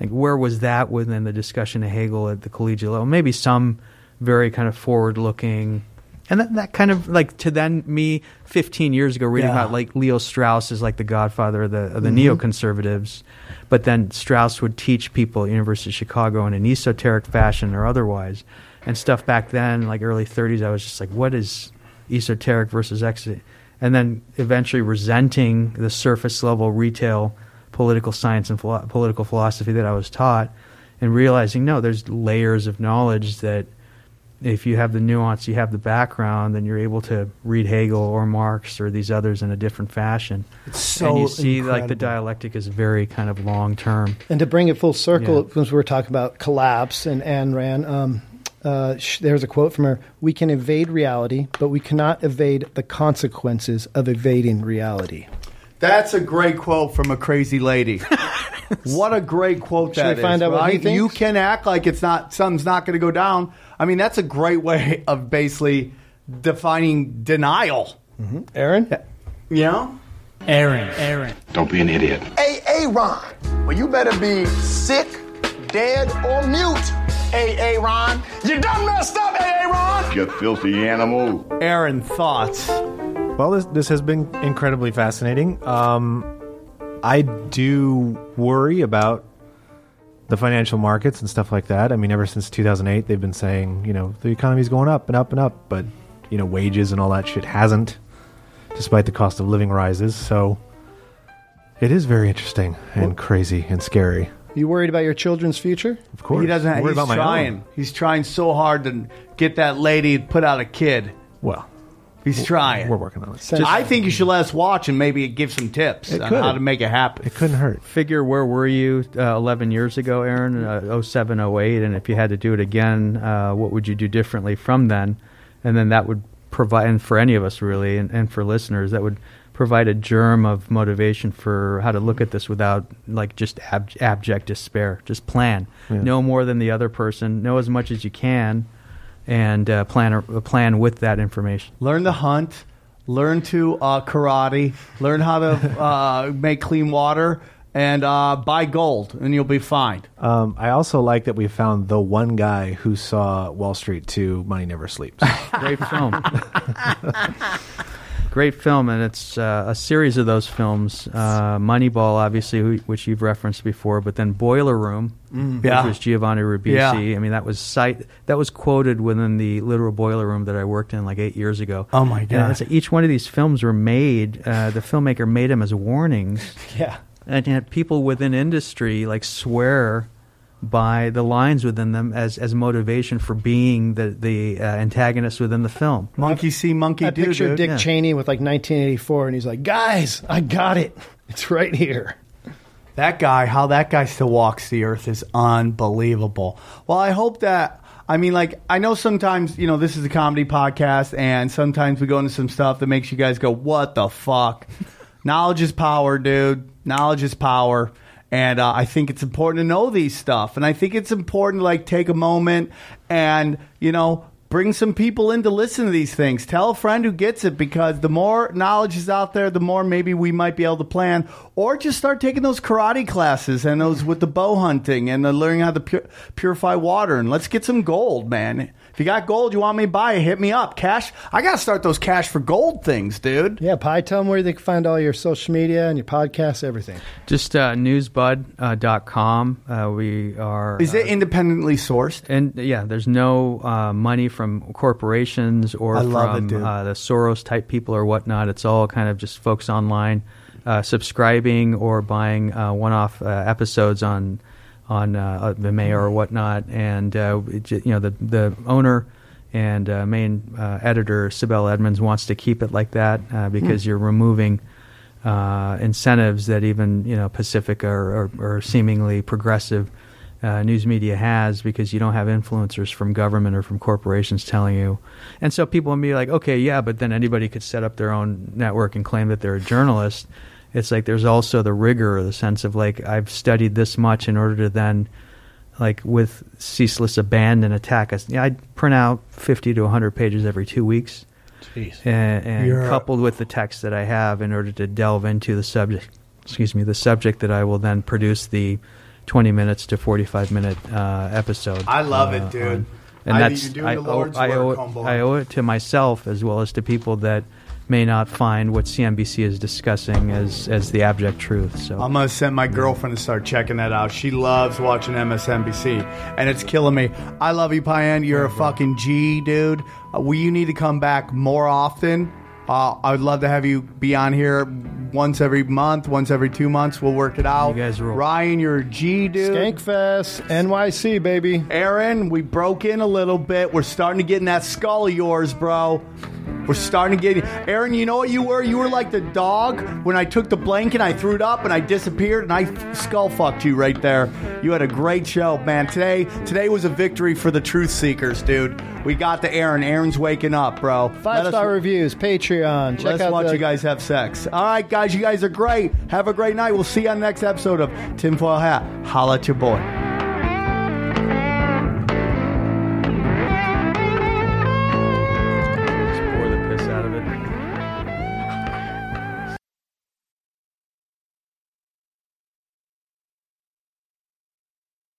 Like where was that within the discussion of Hegel at the collegiate level? Maybe some very kind of forward-looking, and that, that kind of like to then me 15 years ago reading Yeah. about like Leo Strauss is like the godfather of the of the Mm-hmm. neoconservatives, but then Strauss would teach people at University of Chicago in an esoteric fashion or otherwise, and stuff back then like early 30s. I was just like, what is esoteric versus ex? And then eventually resenting the surface level retail political science and philo- political philosophy that I was taught, and realizing no, there's layers of knowledge that if you have the nuance, you have the background, then you're able to read Hegel or Marx or these others in a different fashion. It's so and you see, like the dialectic is very kind of long term. And to bring it full circle, Yeah. since we were talking about collapse and Ayn Rand, um, uh, sh- there's a quote from her We can evade reality, but we cannot evade the consequences of evading reality. That's a great quote from a crazy lady. [LAUGHS] what a great quote Should that we find is, out what he thinks? You can act like it's not something's not going to go down. I mean, that's a great way of basically defining denial. Aaron? You know? Aaron, Aaron. Don't be an idiot. Hey, Aaron. Well, you better be sick, dead, or mute. Hey, Aaron. You done messed up, hey, Aaron. You filthy animal. Aaron, thoughts? Well, this this has been incredibly fascinating. Um, I do worry about the financial markets and stuff like that. I mean, ever since 2008, they've been saying, you know, the economy's going up and up and up, but you know, wages and all that shit hasn't, despite the cost of living rises. So it is very interesting and crazy and scary. You worried about your children's future? Of course, He doesn't. I worry He's about my trying. own. He's trying so hard to get that lady to put out a kid. Well, He's trying. we're working on it. Send- I think you should let us watch and maybe give some tips It on could. how to make it happen. It couldn't hurt. Figure where were you uh, 11 years ago, Aaron? Uh, 07, 08, and if you had to do it again, uh, what would you do differently from then? And then that would provide, and for any of us really, and, and for listeners, that would provide a germ of motivation for how to look at this without like just ab- abject despair. Just plan. Yeah. Know more than the other person. Know as much as you can, and uh, plan a, plan with that information. learn to hunt, learn to uh, karate, learn how to uh, make clean water, and uh, buy gold, and you'll be fine. Um, I also like that we found the one guy who saw Wall Street 2 Money Never Sleeps. [LAUGHS] Great film. [LAUGHS] Great film, and it's uh, a series of those films. Uh, Moneyball, obviously, which you've referenced before, but then Boiler Room, Yeah. which was Giovanni Ribisi. Yeah. I mean, that was cite, that was quoted within the literal boiler room that I worked in like eight years ago. Oh, my God. it's- each one of these films were made. Uh, the filmmaker made them as warnings, [LAUGHS] Yeah. and people within industry like swear by the lines within them as, as motivation for being the the uh, antagonist within the film. Monkey see, monkey I do. picture dude. Dick yeah. Cheney with like 1984, and he's like, guys, I got it. It's right here. That guy, how that guy still walks the earth is unbelievable. Well, I hope that. I mean, like, I know sometimes, you know, this is a comedy podcast, and sometimes we go into some stuff that makes you guys go, what the fuck? [LAUGHS] Knowledge is power, dude. Knowledge is power. And uh, I think it's important to know these stuff. And I think it's important to, like, take a moment and, you know, bring some people in to listen to these things. Tell a friend who gets it because the more knowledge is out there, the more maybe we might be able to plan. Or just start taking those karate classes and those with the bow hunting and the learning how to pu- purify water. And let's get some gold, man. If you got gold you want me to buy, it, hit me up. Cash. I got to start those cash for gold things, dude. Yeah, Pi, tell them where they can find all your social media and your podcasts, everything. Just uh, newsbud.com. Uh, we are. Is it uh, independently sourced? and yeah, there's no uh, money from corporations or I love it, from uh, the Soros type people or whatnot. It's all kind of just folks online uh, subscribing or buying uh, one-off uh, episodes on on uh, the Mayor or whatnot. And uh, it you know, the the owner and uh, main uh, editor Sibel Edmonds wants to keep it like that uh, because you're removing uh, incentives that even you know Pacific or, or, or seemingly progressive uh, news media has because you don't have influencers from government or from corporations telling you. And so people will be like, okay, yeah, but then anybody could set up their own network and claim that they're a journalist. It's like there's also the rigor, the sense of like I've studied this much in order to then, like with ceaseless abandon, attack us. Yeah, I print out 50 to 100 pages every two weeks Jeez. and, and coupled with the text that I have in order to delve into the subject. Excuse me, the subject that I will then produce the twenty minutes to forty-five minute uh, episode. I love uh, it, dude. on. And I- that's you're doing I, the owe, Lord's I, owe work, it, homeboy. I owe it to myself as well as to people that may not find what CNBC is discussing as as the abject truth. So I'm gonna send my girlfriend to start checking that out. She loves watching MSNBC, and it's killing me. I love you, Payan. You're a fucking G, dude. Uh, will you need to come back more often? Uh, I would love to have you be on here once every month, once every two months. We'll work it out. You guys rule. Ryan, you're a G, dude. Skankfest, NYC, baby. Aaron, we broke in a little bit. We're starting to get in that skull of yours, bro. We're starting to get. Aaron, you know what you were? You were like the dog when I took the blanket, I threw it up, and I disappeared, and I skull fucked you right there. You had a great show, man. Today, today was a victory for the truth seekers, dude. We got the Aaron. Aaron's waking up, bro. Five Let star us- reviews, Patreon. Check Let's out watch the, you guys have sex. All right, guys, you guys are great. Have a great night. We'll see you on the next episode of Tinfoil Hat. Holla at your boy.